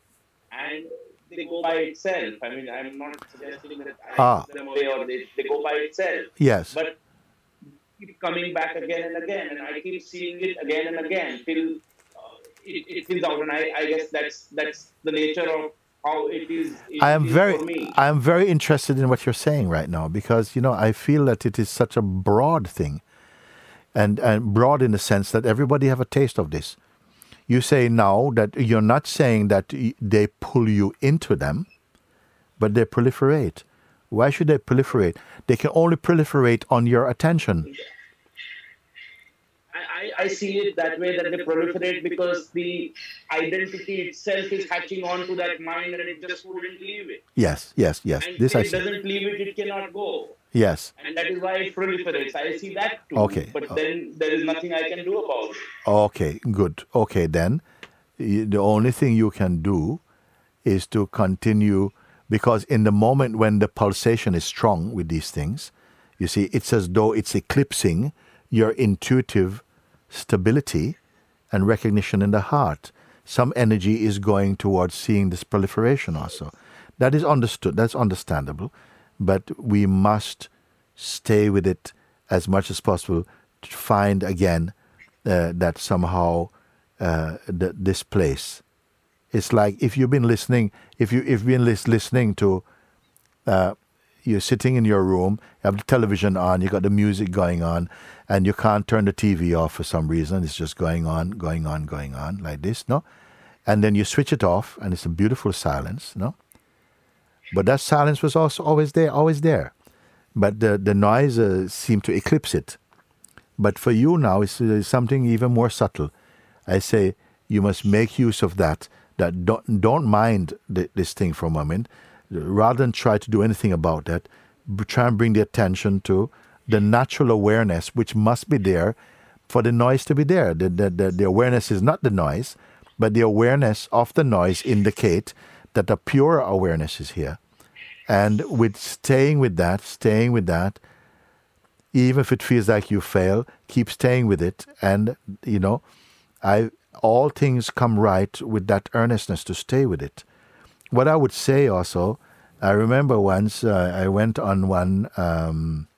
and they go by itself. I mean, I'm not suggesting that I ah. them away or they, they go by itself. Yes. But keep coming back again and again, and I keep seeing it again and again till uh, it, it fills out. And I, I guess that's that's the nature of how it is. It I am is very, I am very interested in what you're saying right now because you know I feel that it is such a broad thing, and and broad in the sense that everybody have a taste of this you say now that you're not saying that they pull you into them, but they proliferate. Why should they proliferate? They can only proliferate on your attention. I, I, see it that way that they proliferate because the identity itself is hatching on to that mind and it just wouldn't leave it. Yes, yes, yes. And this if I it see. doesn't leave it, it cannot go. Yes. And that is why it proliferates. I see that too. Okay. But then there is nothing I can do about it. Okay, good. Okay, then the only thing you can do is to continue because in the moment when the pulsation is strong with these things, you see, it's as though it's eclipsing your intuitive stability and recognition in the heart. Some energy is going towards seeing this proliferation also. That is understood, that's understandable, but we must stay with it as much as possible to find again uh, that somehow uh, the, this place. It's like if you've been listening, if you if been listening to, uh, you're sitting in your room, you have the television on, you got the music going on, and you can't turn the TV off for some reason. It's just going on, going on, going on like this, no? And then you switch it off, and it's a beautiful silence, no? But that silence was also always there, always there. But the, the noise uh, seemed to eclipse it. But for you now, it's uh, something even more subtle. I say you must make use of that. That don't don't mind the, this thing for a moment, rather than try to do anything about that. Try and bring the attention to the natural awareness which must be there for the noise to be there. The, the, the, the awareness is not the noise, but the awareness of the noise indicate that the pure awareness is here. And with staying with that, staying with that, even if it feels like you fail, keep staying with it. And you know, I all things come right with that earnestness to stay with it. What I would say also, I remember once uh, I went on one um,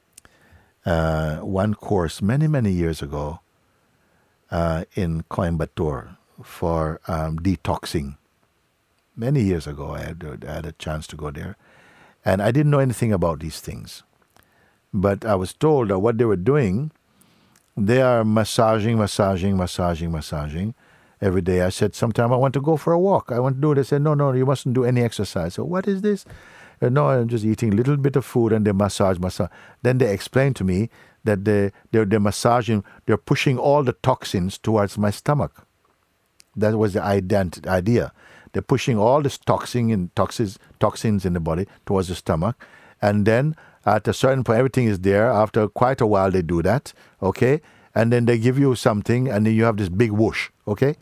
uh, one course many many years ago uh, in Coimbatore for um, detoxing. Many years ago, I had, I had a chance to go there, and I didn't know anything about these things. But I was told that what they were doing, they are massaging, massaging, massaging, massaging every day. I said, sometime I want to go for a walk. I want to do it. They said, no, no, you mustn't do any exercise. So what is this? Uh, no, I'm just eating a little bit of food and they massage, massage. Then they explained to me that they, they're, they're massaging, they're pushing all the toxins towards my stomach. That was the idea. They're pushing all this toxin and toxins, toxins in the body towards the stomach. And then at a certain point, everything is there. After quite a while, they do that, okay? And then they give you something, and then you have this big whoosh, okay?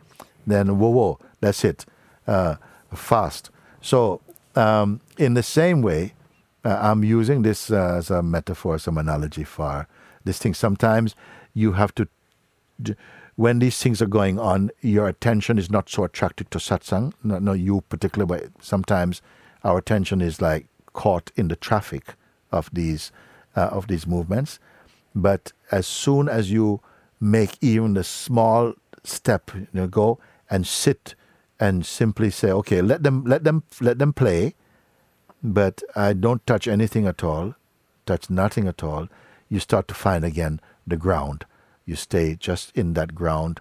Then whoa, whoa, that's it. Uh, fast. So, um, in the same way, uh, I'm using this uh, as a metaphor, some analogy for this thing. Sometimes you have to, when these things are going on, your attention is not so attracted to satsang. Not, not you particularly, but sometimes our attention is like caught in the traffic of these uh, of these movements. But as soon as you make even the small step, you know, go and sit and simply say, okay, let them let them let them play, but I don't touch anything at all, touch nothing at all. You start to find again the ground. You stay just in that ground,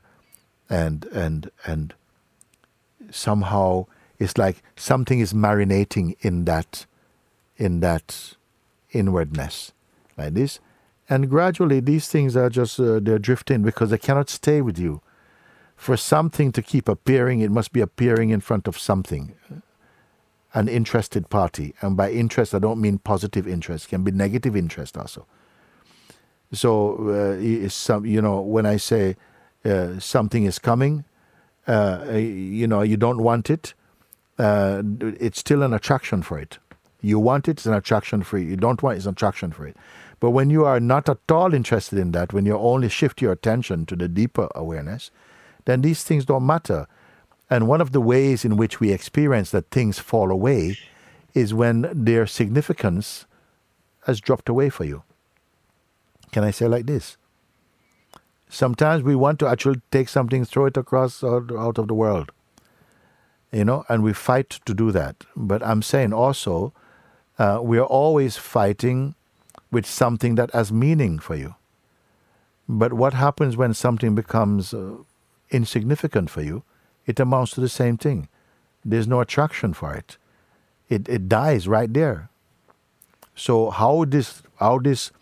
and and and somehow it's like something is marinating in that in that inwardness like this. And gradually these things are just uh, they're drifting because they cannot stay with you. For something to keep appearing it must be appearing in front of something an interested party. And by interest i don't mean positive interest it can be negative interest also so uh, some you know when i say uh, something is coming uh, you know you don't want it uh, it's still an attraction for it you want it, it's an attraction for you. You don't want it, it's an attraction for it. But when you are not at all interested in that, when you only shift your attention to the deeper awareness, then these things don't matter. And one of the ways in which we experience that things fall away is when their significance has dropped away for you. Can I say like this? Sometimes we want to actually take something, throw it across out, out of the world, you know, and we fight to do that. But I'm saying also uh, we are always fighting with something that has meaning for you. But what happens when something becomes uh, insignificant for you? It amounts to the same thing. There's no attraction for it. It, it dies right there. So how this how this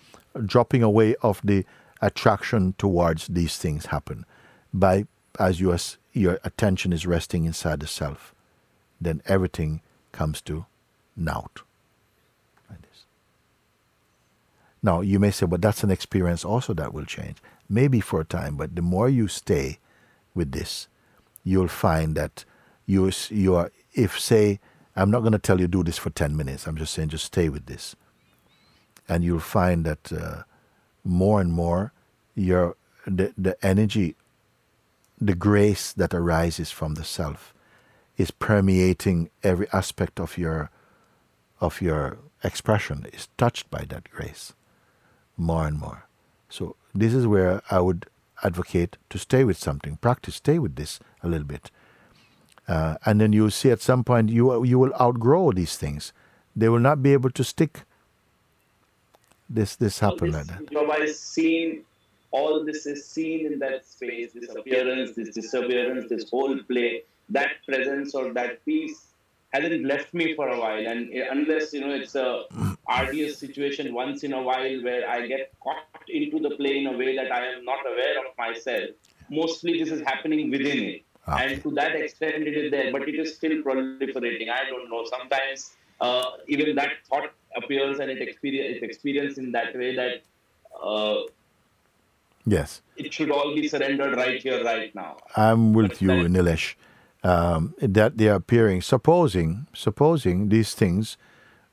dropping away of the attraction towards these things happen? By as your your attention is resting inside the self, then everything comes to naught. Now, you may say, but that's an experience also that will change. Maybe for a time, but the more you stay with this, you'll find that you, you are, if say, I'm not going to tell you do this for 10 minutes, I'm just saying just stay with this. And you'll find that uh, more and more your, the, the energy, the grace that arises from the self is permeating every aspect of your, of your expression, is touched by that grace more and more. So this is where I would advocate to stay with something, practice, stay with this a little bit. Uh, and then you'll see at some point you, you will outgrow these things. They will not be able to stick. This this happen this, like that. Is seen, all this is seen in that space, this appearance, this disappearance, this whole play, that presence or that peace hasn't left me for a while. And eh, unless you know it's a arduous situation once in a while where I get caught into the play in a way that I am not aware of myself, mostly this is happening within it. Okay. And to that extent, it is there, but it is still proliferating. I don't know. Sometimes uh, even that thought appears and it experience it's experienced in that way that uh, Yes. it should all be surrendered right here, right now. I'm with you, Right. Nilesh. Um, that they are appearing. Supposing, supposing these things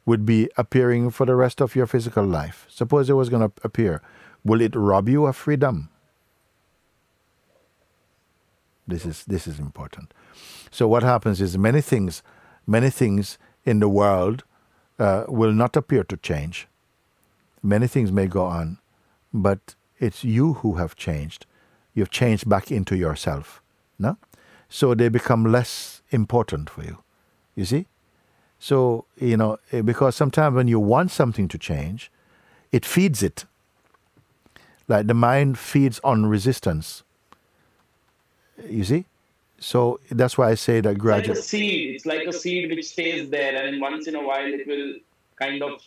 would be appearing for the rest of your physical life. Suppose it was going to appear. Will it rob you of freedom? This is this is important. So what happens is many things, many things in the world uh, will not appear to change. Many things may go on, but it's you who have changed. You've changed back into yourself. No? So they become less important for you. You see? So, you know, eh, because sometimes when you want something to change, it feeds it. Like the mind feeds on resistance. You see? So that's why I say that like gradually. a seed. It's like a seed which stays there, and once in a while it will kind of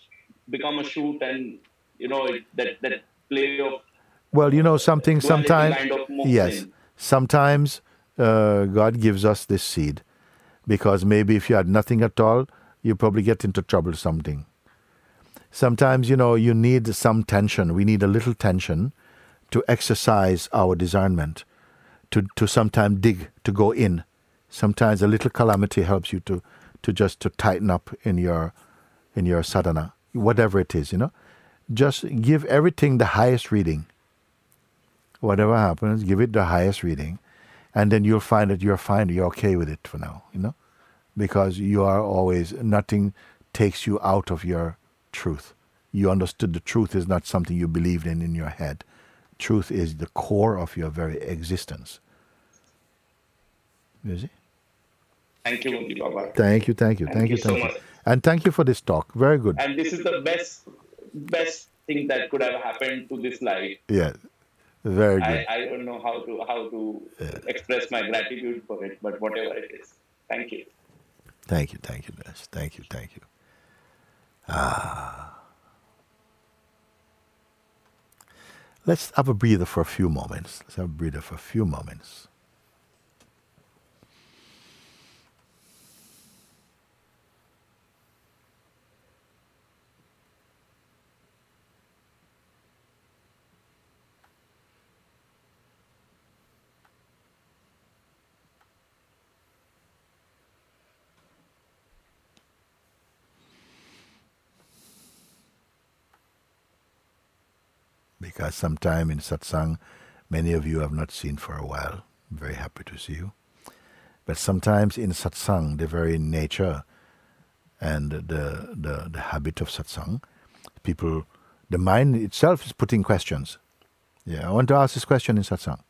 become a shoot, and you know it, that that play of Well, you know something. Sometimes, kind of yes. in. Sometimes uh, God gives us this seed because maybe if you had nothing at all, you probably get into trouble. Something. Sometimes you know you need some tension. We need a little tension to exercise our discernment, to to sometimes dig, to go in. Sometimes a little calamity helps you to to just to tighten up in your in your sadhana, whatever it is. You know, just give everything the highest reading whatever happens, give it the highest reading, and then you'll find that you're fine, you're okay with it for now, you know, because you are always, nothing takes you out of your truth. You understood the truth is not something you believed in in your head. Truth is the core of your very existence. Thank you, Baba. Thank you, thank you, Thank thank you, so thank you. much. And thank you for this talk. Very good. And this is the best best thing that could have happened to this life. Yeah, very good. I, I don't know how to how to express my gratitude for it, but whatever it is. Thank you. Thank you, thank you, Des. Thank you, thank you. Ah. Let's have a breather for a few moments. Let's have a breather for a few moments. Because sometime in satsang, many of you have not seen for a while. I'm very happy to see you. But sometimes in satsang, the very nature and the, the, the habit of satsang, people, the mind itself is putting questions. Yeah, I want to ask this question in satsang.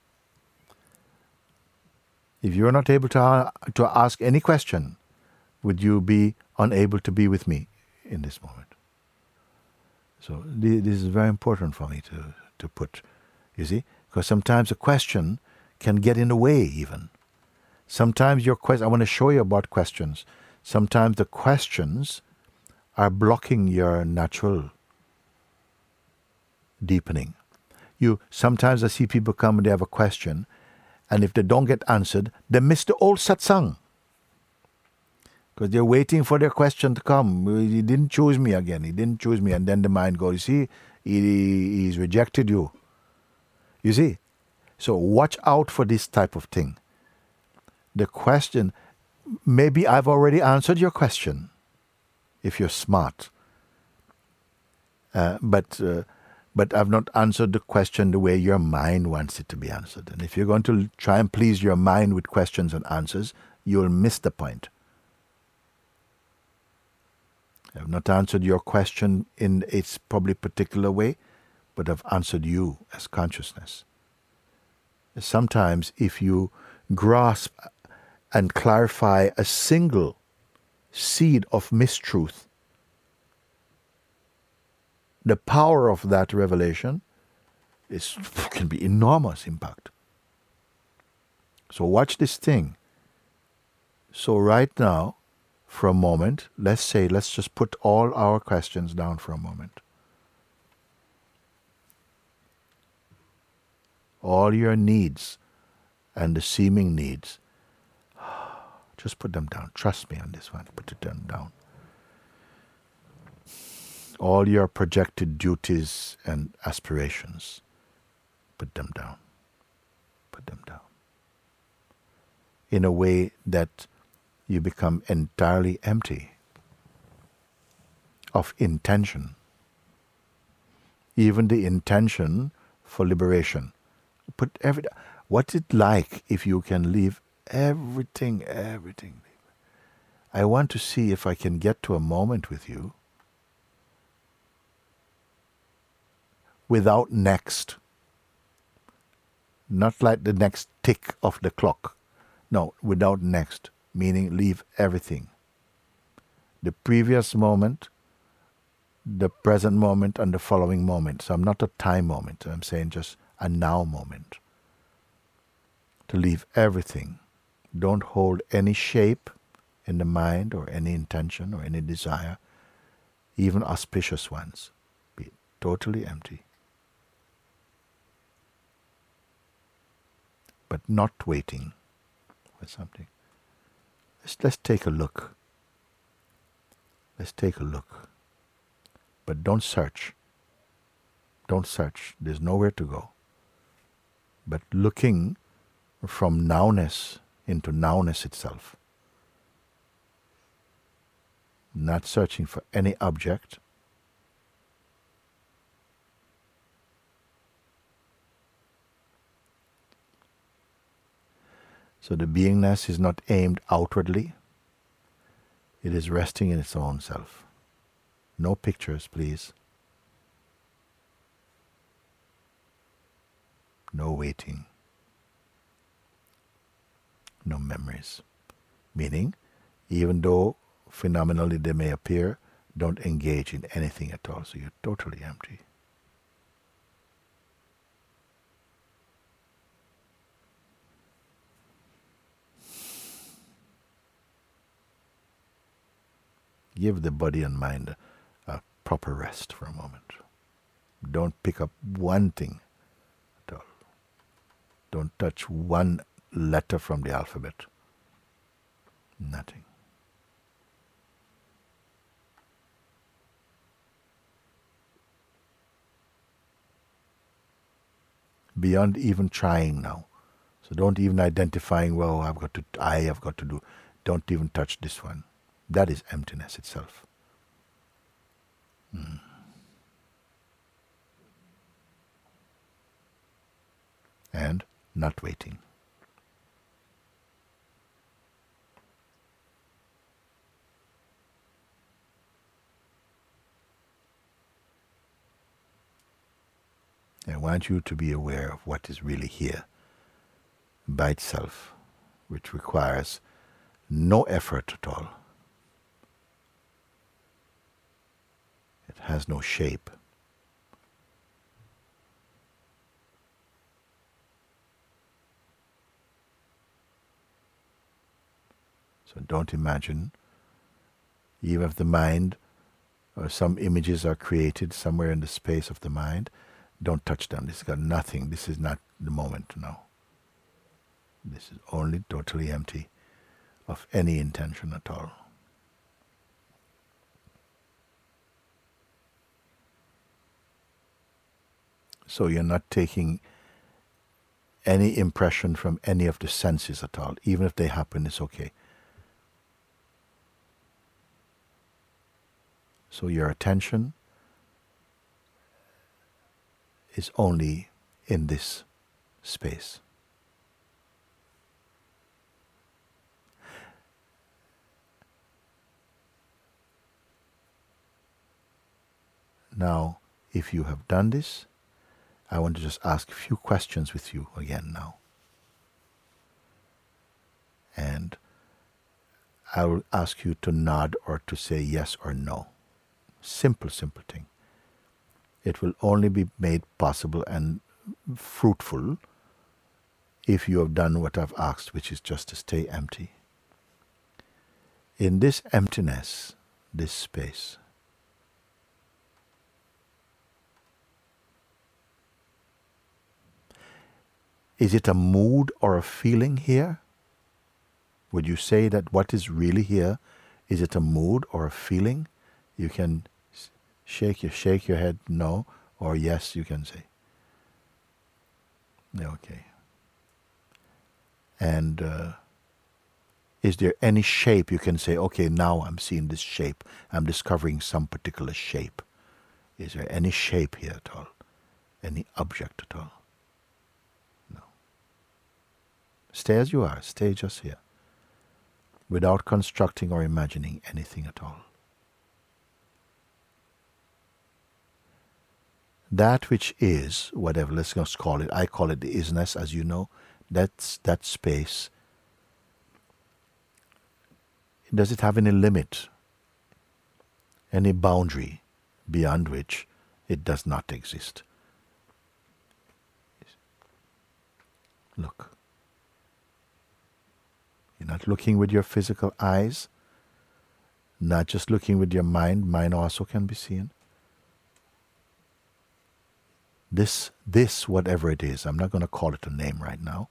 If you're not able to, a- to ask any question, would you be unable to be with me in this moment? So this is very important for me to, to put, you see, because sometimes a question can get in the way even. Sometimes your question, I want to show you about questions. Sometimes the questions are blocking your natural deepening. You sometimes I see people come and they have a question, and if they don't get answered, they miss the old satsang because they're waiting for their question to come. He didn't choose me again. He didn't choose me, and then the mind goes, "You see, he, he's rejected you." You see, so watch out for this type of thing. The question, maybe I've already answered your question, if you're smart. Uh, but uh, but I've not answered the question the way your mind wants it to be answered. And if you're going to try and please your mind with questions and answers, you'll miss the point. I've not answered your question in its probably particular way, but I've answered you as consciousness. Sometimes, if you grasp and clarify a single seed of mistruth, the power of that revelation is can be enormous impact. So watch this thing. So right now, for a moment, let's say, let's just put all our questions down for a moment. All your needs and the seeming needs, just put them down. Trust me on this one. Put it down. All your projected duties and aspirations, put them down. Put them down. In a way that you become entirely empty of intention. Even the intention for liberation. Put every, what's it like if you can leave everything, everything? I want to see if I can get to a moment with you without next. Not like the next tick of the clock. No, without next meaning leave everything. The previous moment, the present moment, and the following moment. So I'm not a time moment, I'm saying just a now moment. To leave everything. Don't hold any shape in the mind or any intention or any desire, even auspicious ones. Be totally empty. But not waiting for something. Let's, let's take a look. Let's take a look. But don't search. Don't search. There's nowhere to go. But looking from nowness into nowness itself. Not searching for any object. So the beingness is not aimed outwardly, it is resting in its own self. No pictures, please. No waiting. No memories. Meaning, even though phenomenally they may appear, don't engage in anything at all, so you're totally empty. Give the body and mind a proper rest for a moment. Don't pick up one thing at all. Don't touch one letter from the alphabet. Nothing. Beyond even trying now. So don't even identifying, well, I've got to, I have got to do. Don't even touch this one. That is emptiness itself. Mm. And not waiting. I want you to be aware of what is really here by itself, which requires no effort at all. Has no shape. So don't imagine, even if the mind or some images are created somewhere in the space of the mind, don't touch them. This has got nothing. This is not the moment now. This is only totally empty of any intention at all. So you're not taking any impression from any of the senses at all. Even if they happen, it's okay. So your attention is only in this space. Now, if you have done this, I want to just ask a few questions with you again now. And I will ask you to nod or to say yes or no. Simple, simple thing. It will only be made possible and fruitful if you have done what I've asked, which is just to stay empty. in this emptiness, this space, is it a mood or a feeling here? Would you say that what is really here is it a mood or a feeling? You can shake your shake your head no or yes you can say. Okay. And uh, is there any shape you can say, okay, now I'm seeing this shape. I'm discovering some particular shape. Is there any shape here at all? Any object at all? No. Stay as you are. Stay just here. Without constructing or imagining anything at all. That which is, whatever, let's just call it, I call it the isness, as you know, that's that space does it have any limit, any boundary beyond which it does not exist? Look. You're not looking with your physical eyes, not just looking with your mind, mind also can be seen. This, this, whatever it is, I'm not going to call it a name right now.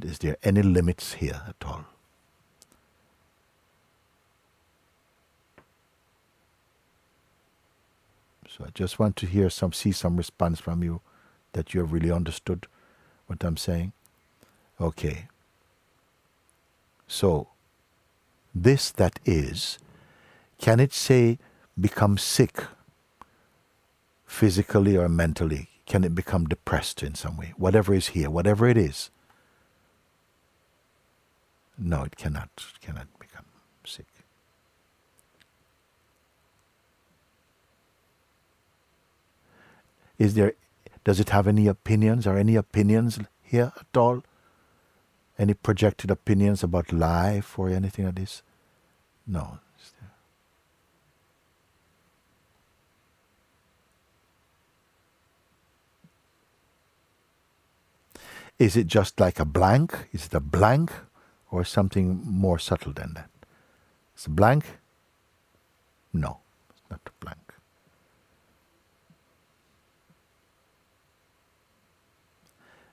Is there any limits here at all? So I just want to hear some, see some response from you that you have really understood what I'm saying. Okay. So, this that is, can it say become sick physically or mentally? Can it become depressed in some way? Whatever is here, whatever it is. No, it cannot, it cannot become sick. Is there, does it have any opinions or any opinions here at all? Any projected opinions about life or anything like this? No. Is it just like a blank? Is it a blank or something more subtle than that? It's a blank? No, it's not a blank.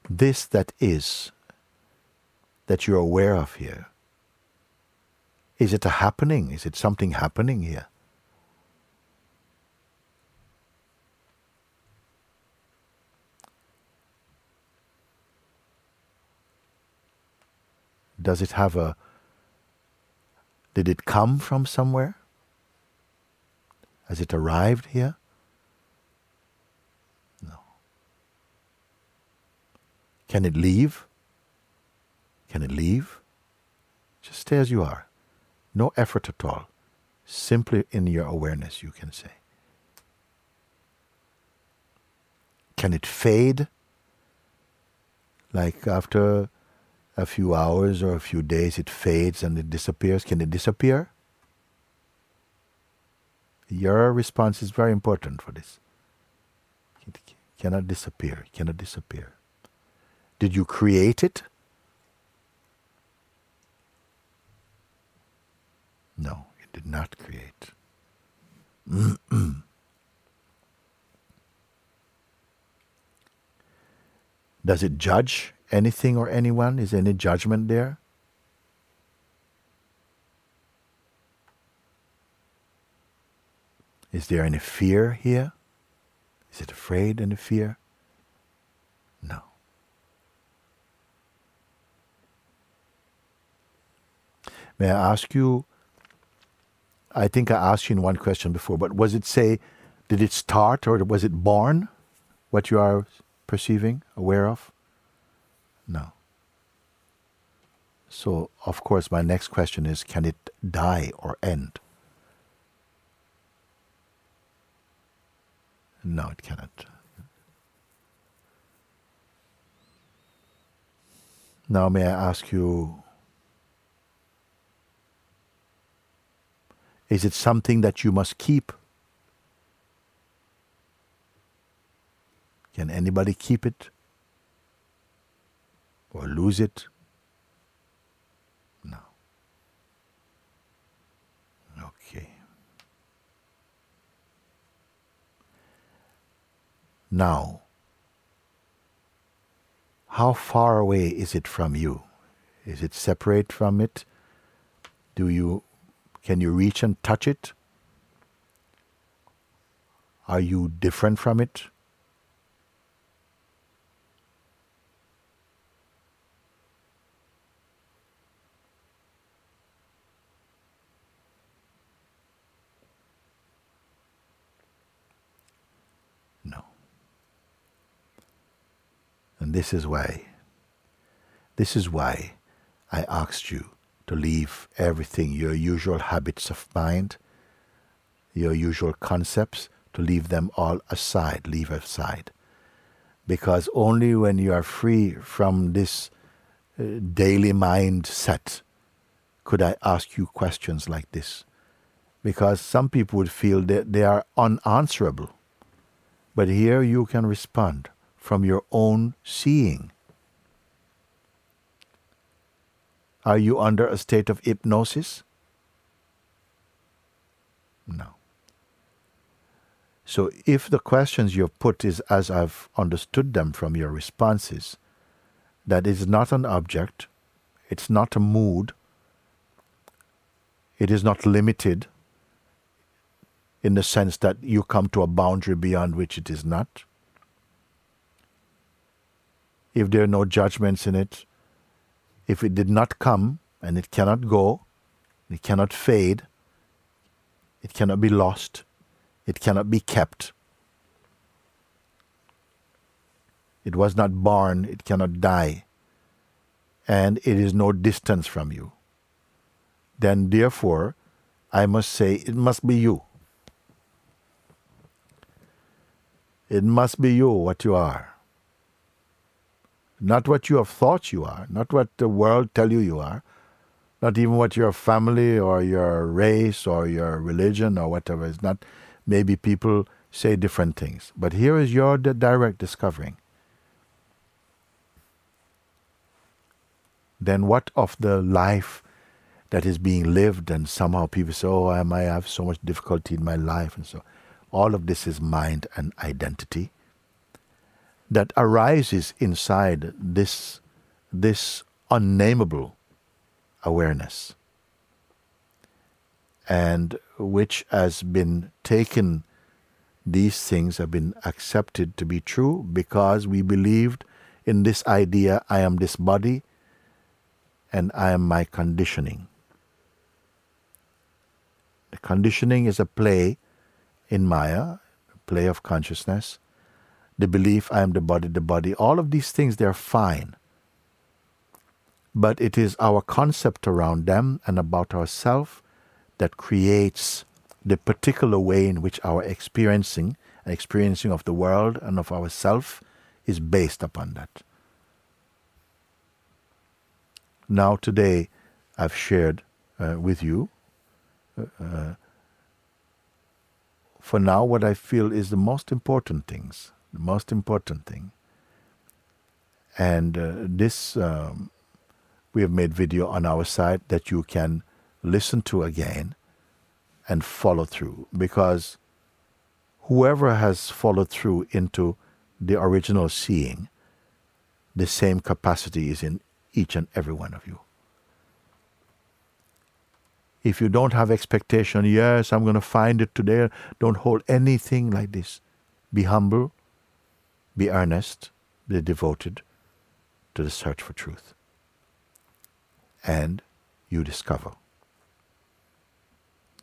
this that is, that you're aware of here, is it a happening? Is it something happening here? Does it have a. Did it come from somewhere? Has it arrived here? No. Can it leave? Can it leave? Just stay as you are. No effort at all. Simply in your awareness, you can say. Can it fade? Like after a few hours or a few days, it fades and it disappears. Can it disappear? Your response is very important for this. It cannot disappear. It cannot disappear. Did you create it? No, you did not create. Does it judge anything or anyone? Is there any judgment there? Is there any fear here? Is it afraid, any fear? No. May I ask you? I think I asked you in one question before, but was it say, did it start or was it born? What you are perceiving, aware of? No. So, of course, my next question is can it die or end? No, it cannot. Now, may I ask you Is it something that you must keep? Can anybody keep it? Or lose it? No. Okay. Now, how far away is it from you? Is it separate from it? Do you can you reach and touch it? Are you different from it? No. And this is why, this is why I asked you to leave everything, your usual habits of mind, your usual concepts, to leave them all aside, leave aside. Because only when you are free from this uh, daily mindset could I ask you questions like this. Because some people would feel that they are unanswerable. But here you can respond from your own seeing. Are you under a state of hypnosis? No. So if the questions you've put is as I've understood them from your responses, that is not an object, it's not a mood, it is not limited in the sense that you come to a boundary beyond which it is not. If there are no judgments in it, if it did not come and it cannot go, it cannot fade, it cannot be lost, it cannot be kept. It was not born, it cannot die, and it is no distance from you. Then, therefore, I must say it must be you. It must be you what you are. Not what you have thought you are, not what the world tell you you are, not even what your family or your race or your religion or whatever is not maybe people say different things. But here is your direct discovering. Then what of the life that is being lived and somehow people say, Oh, I have so much difficulty in my life and so all of this is mind and identity that arises inside this, this unnameable awareness and which has been taken, these things have been accepted to be true because we believed in this idea I am this body and I am my conditioning. The conditioning is a play in Maya, a play of consciousness, the belief I am the body, the body, all of these things, they're fine. But it is our concept around them and about ourself that creates the particular way in which our experiencing, experiencing of the world and of ourself is based upon that. Now, today, I've shared uh, with you uh, uh for now, what I feel is the most important things, the most important thing. And uh, this, um, we have made video on our site that you can listen to again and follow through because whoever has followed through into the original seeing, the same capacity is in each and every one of you if you don't have expectation, yes, I'm going to find it today, don't hold anything like this. Be humble, be earnest, be devoted to the search for truth. And you discover.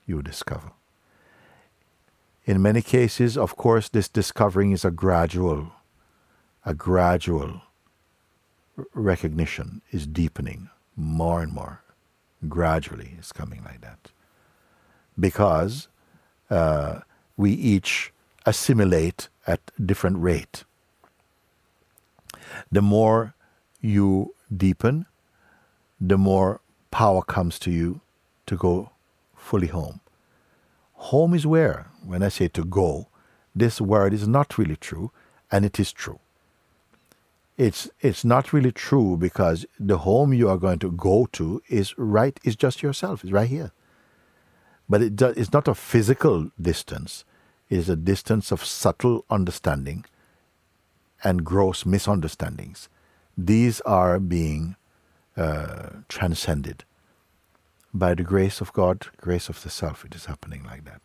You discover. In many cases, of course, this discovering is a gradual, a gradual recognition is deepening more and more gradually it's coming like that. Because uh, we each assimilate at different rate. The more you deepen, the more power comes to you to go fully home. Home is where, when I say to go, this word is not really true, and it is true. It's it's not really true because the home you are going to go to is right is just yourself it's right here. But it do, it's not a physical distance it is a distance of subtle understanding and gross misunderstandings, these are being uh, transcended by the grace of God, grace of the self. It is happening like that.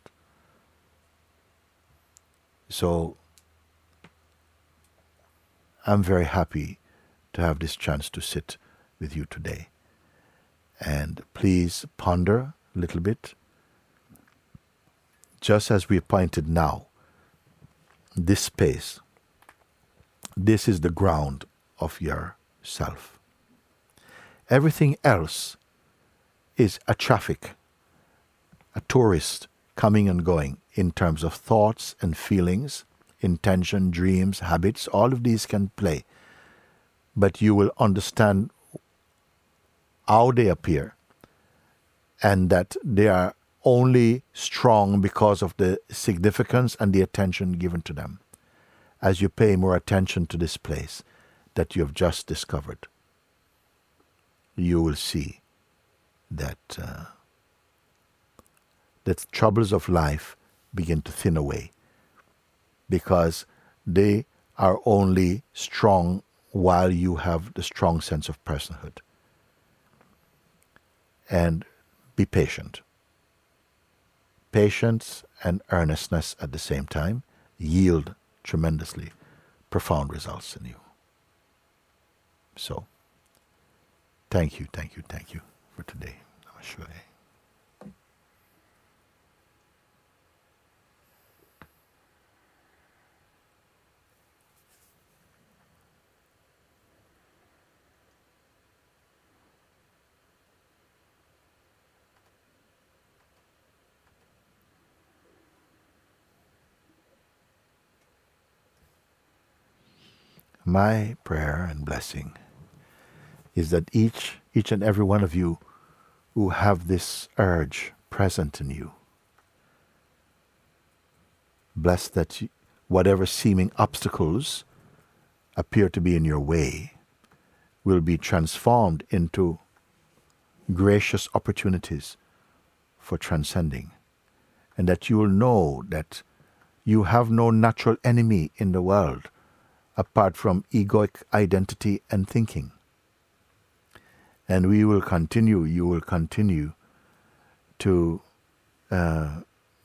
So I'm very happy to have this chance to sit with you today. And please ponder a little bit. Just as we pointed now, this space, this is the ground of your self. Everything else is a traffic, a tourist coming and going in terms of thoughts and feelings, intention, dreams, habits, all of these can play. But you will understand how they appear and that they are only strong because of the significance and the attention given to them as you pay more attention to this place that you have just discovered. You will see that uh, the troubles of life begin to thin away because they are only strong while you have the strong sense of personhood. And be patient. Patience and earnestness at the same time yield tremendously profound results in you. So, thank you, thank you, thank you for today. Namaste. My prayer and blessing is that each each and every one of you who have this urge present in you bless that whatever seeming obstacles appear to be in your way will be transformed into gracious opportunities for transcending. And that you will know that you have no natural enemy in the world apart from egoic identity and thinking. And we will continue, you will continue to uh,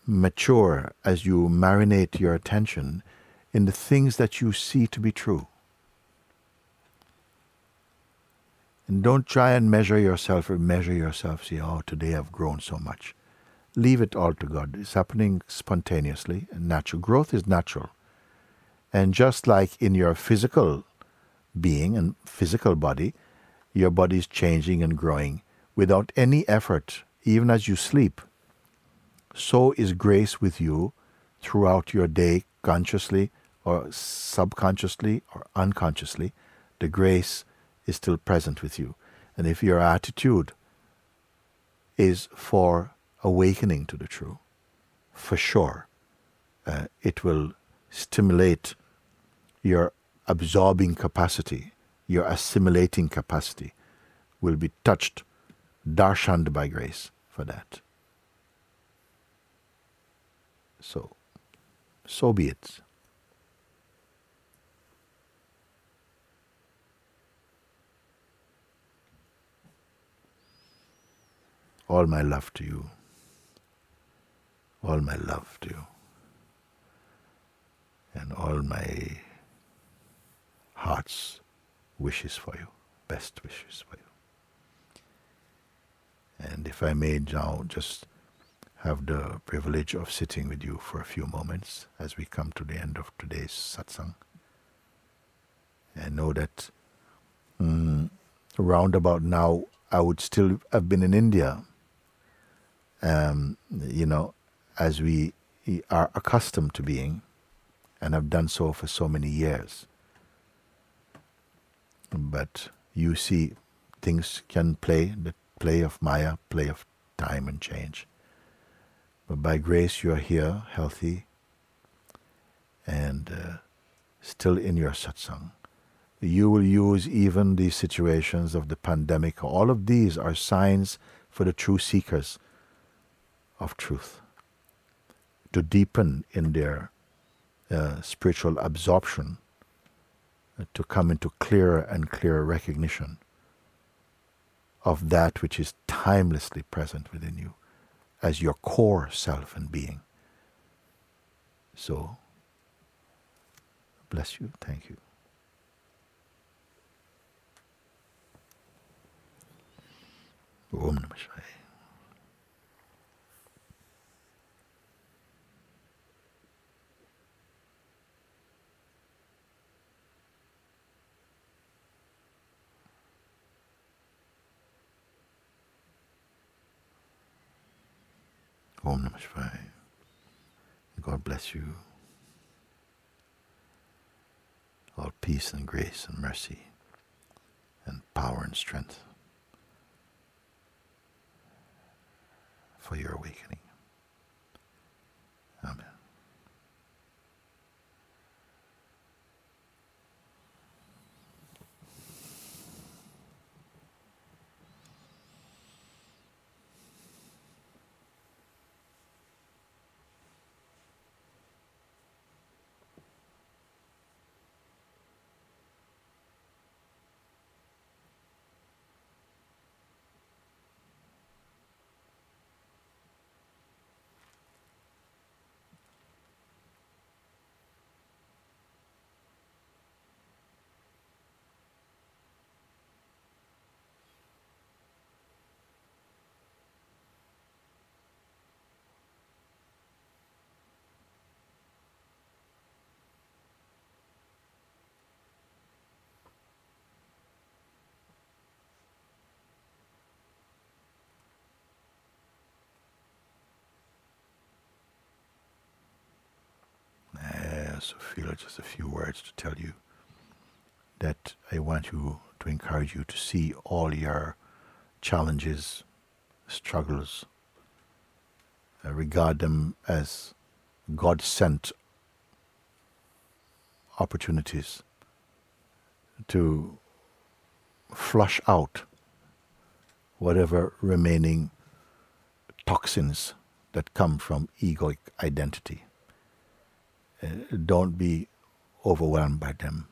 mature as you marinate your attention in the things that you see to be true. And don't try and measure yourself or measure yourself, say, oh, today I've grown so much. Leave it all to God. It's happening spontaneously and natural. Growth is natural. And just like in your physical being and physical body, your body is changing and growing without any effort, even as you sleep. So is grace with you throughout your day, consciously or subconsciously or unconsciously. The grace is still present with you. And if your attitude is for awakening to the true, for sure, uh, it will stimulate your absorbing capacity, your assimilating capacity will be touched, darshaned by grace for that. So, so be it. All my love to you. All my love to you and all my heart's wishes for you, best wishes for you. And if I may now just have the privilege of sitting with you for a few moments as we come to the end of today's satsang. And know that mm, around about now, I would still have been in India, um, you know, as we are accustomed to being and have done so for so many years. But you see, things can play, the play of Maya, play of time and change. But by grace, you are here, healthy, and uh, still in your satsang. You will use even these situations of the pandemic. All of these are signs for the true seekers of truth to deepen in their uh, spiritual absorption to come into clearer and clearer recognition of that which is timelessly present within you as your core self and being. So, bless you. Thank you. Om Namah Shivaya. Om Namah Shivaya. God bless you. All peace and grace and mercy and power and strength for your awakening. Feel just a few words to tell you that I want you to encourage you to see all your challenges, struggles, uh, regard them as God sent opportunities to flush out whatever remaining toxins that come from egoic identity. Uh, don't be overwhelmed by them.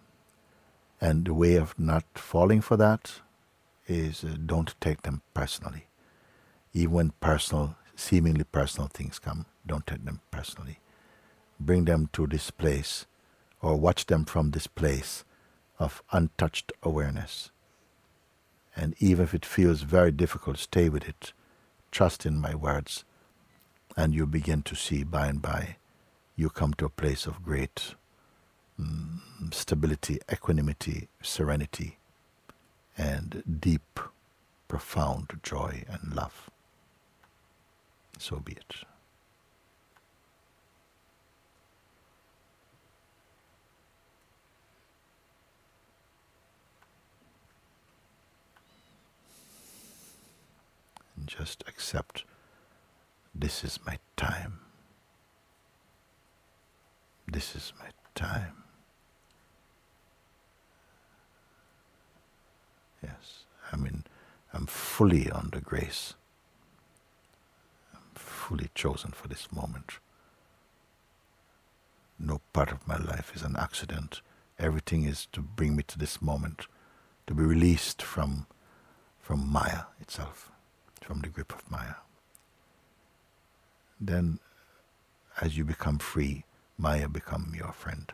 And the way of not falling for that is uh, don't take them personally. Even when personal, seemingly personal things come, don't take them personally. Bring them to this place or watch them from this place of untouched awareness. And even if it feels very difficult, stay with it. Trust in my words, and you begin to see by and by you come to a place of great mm, stability, equanimity, serenity, and deep, profound joy and love. So be it. Just accept this is my time. This is my time. Yes, I mean, I'm fully under grace. I'm fully chosen for this moment. No part of my life is an accident. Everything is to bring me to this moment, to be released from, from Maya itself, from the grip of Maya. Then, as you become free, Maya become your friend.